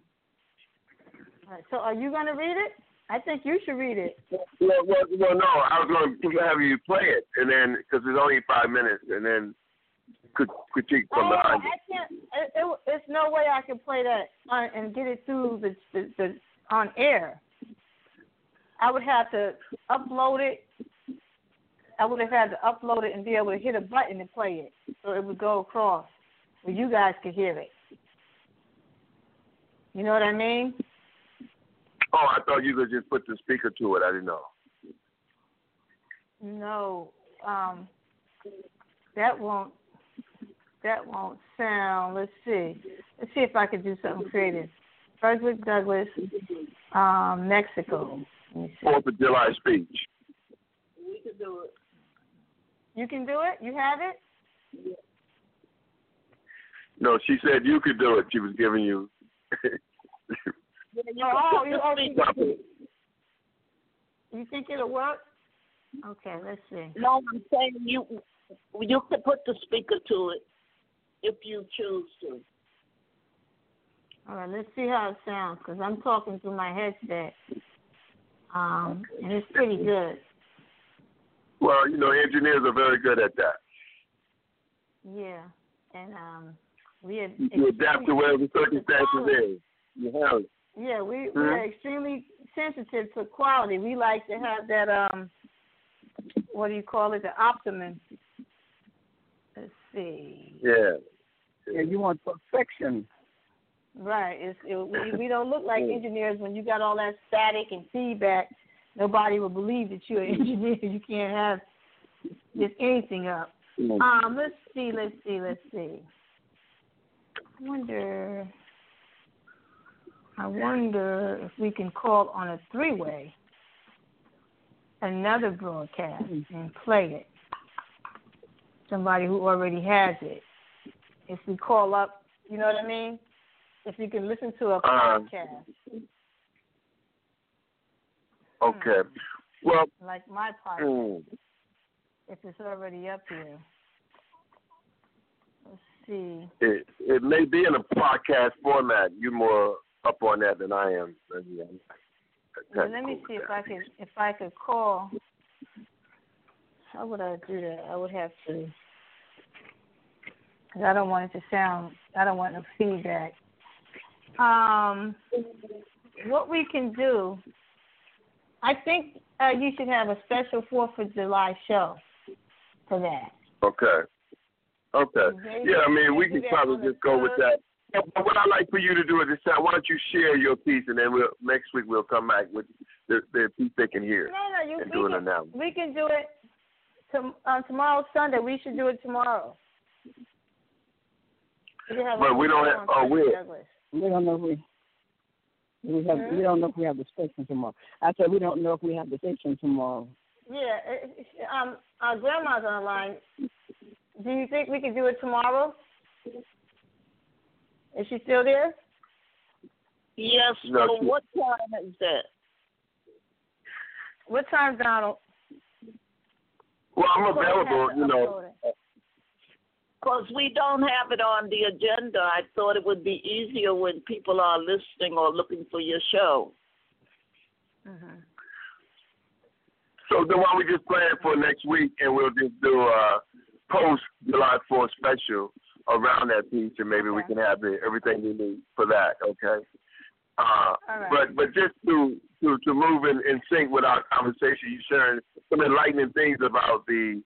All right, so are you going to read it? I think you should read it. Well, well, well no, I was going to have you play it, and then because it's only five minutes, and then critique from oh, behind. I can't. It, it, it's no way I can play that on, and get it through the, the the on air. I would have to upload it. I would have had to upload it and be able to hit a button and play it, so it would go across where you guys could hear it. You know what I mean? Oh, I thought you could just put the speaker to it. I didn't know. No, um, that won't. That won't sound. Let's see. Let's see if I could do something creative. Frederick Douglass, um, Mexico. Let me see. Fourth of July speech. We can do it. You can do it. You have it. No, she said you could do it. She was giving you. Oh, you, oh, you, you think it'll work? Okay, let's see. No, I'm saying you you could put the speaker to it if you choose to. All right, let's see how it sounds because I'm talking through my headset, um, and it's pretty good. well, you know, engineers are very good at that. Yeah, and um, we had You adapt to whatever the circumstances is. You have it. Yeah, we Hmm? we're extremely sensitive to quality. We like to have that um, what do you call it? The optimum. Let's see. Yeah. Yeah, you want perfection. Right. It's it, we we don't look like engineers when you got all that static and feedback. Nobody will believe that you're an engineer. You can't have just anything up. Mm. Um, let's see, let's see, let's see. I wonder. I wonder if we can call on a three-way another broadcast and play it. Somebody who already has it. If we call up, you know what I mean? If you can listen to a Uh, podcast Okay. Well, like my podcast. mm, if it's already up here. Let's see. It it may be in a podcast format. You're more up on that than I am. Well, let me see if I can if I could call. How would I do that? I would have to. Cause I don't want it to sound. I don't want no feedback. Um, what we can do. I think uh, you should have a special Fourth of July show for that. Okay. Okay. Yeah, I mean, we can probably just go with that. But what I'd like for you to do is this time, why don't you share your piece, and then we'll next week we'll come back with the, the piece they can hear no, no, you, and do we an can, We can do it to, uh, tomorrow Sunday. We should do it tomorrow. We but we don't have. Oh, we. We don't know if we. We have. Mm-hmm. We don't know if we have the station tomorrow. I said we don't know if we have the station tomorrow. Yeah. Um. Our grandma's on the line. Do you think we could do it tomorrow? Is she still there? Yes. No, so what time is that? What time, Donald? Well, I'm available. You know. Because we don't have it on the agenda. I thought it would be easier when people are listening or looking for your show. Mm-hmm. So then why don't we just plan for next week, and we'll just do a post July 4th special around that piece, and maybe we can have the, everything we need for that. Okay. Uh, All right. But but just to to to move in, in sync with our conversation, you sharing some enlightening things about the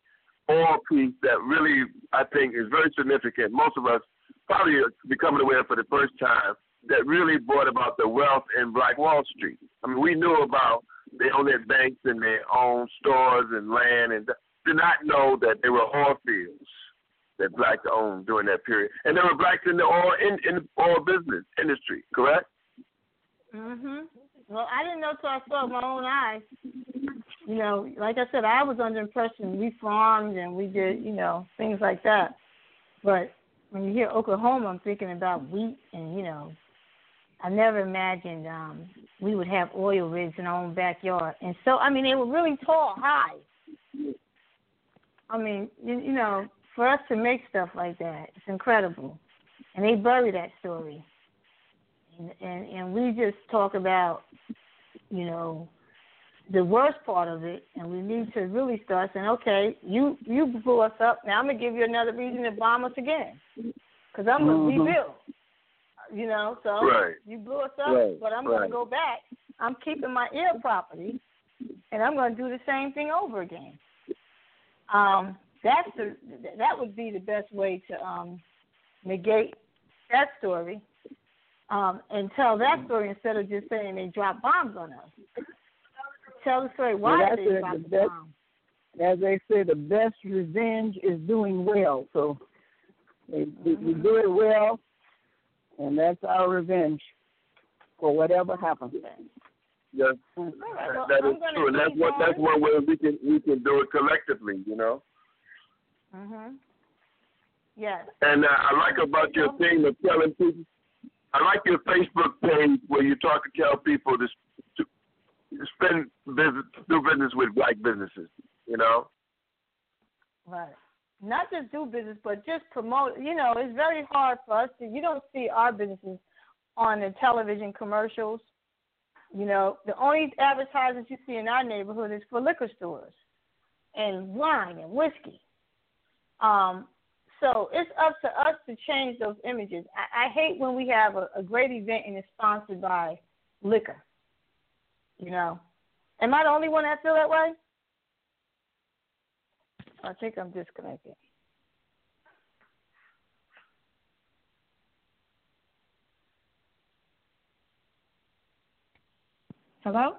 oil piece that really I think is very significant. Most of us probably are becoming aware for the first time that really brought about the wealth in Black Wall Street. I mean, we knew about they own their banks and their own stores and land, and did not know that there were oil fields that blacks owned during that period, and there were blacks in the oil in, in the oil business industry. Correct? Mhm. Well, I didn't know till I saw my own eyes. You know, like I said, I was under impression we farmed and we did, you know, things like that. But when you hear Oklahoma, I'm thinking about wheat and you know, I never imagined um we would have oil rigs in our own backyard. And so, I mean, they were really tall, high. I mean, you, you know, for us to make stuff like that, it's incredible. And they bury that story and, and and we just talk about you know the worst part of it and we need to really start saying okay you you blew us up now i'm going to give you another reason to bomb us again because i'm going to Mhm. rebuild you know so Right. you blew us up Right, but i'm gonna go back i'm keeping my ear property and i'm going to do the same thing over again um that's the that would be the best way to um negate that story um, and tell that story instead of just saying they dropped bombs on us. Tell the story why Well, they that's it. the That's- bomb. As they say, the best revenge is doing well. So they, we, we do it well, and that's our revenge for whatever happens. Yes. All right, well, that I'm is true, and that's what that's one way we can we can do it collectively. You know. Mhm. Yes. And uh, I like about your thing of telling people. I like your Facebook page where you talk to tell people to, to spend business, do business with black businesses. You know. Right. Not just do business, but just promote. You know, it's very hard for us to. You don't see our businesses on the television commercials. You know, the only advertisements you see in our neighborhood is for liquor stores and wine and whiskey. Um, so it's up to us to change those images. I, I hate when we have a, a great event and it's sponsored by liquor. You know, am I the only one that feel that way? I think I'm disconnected. Hello?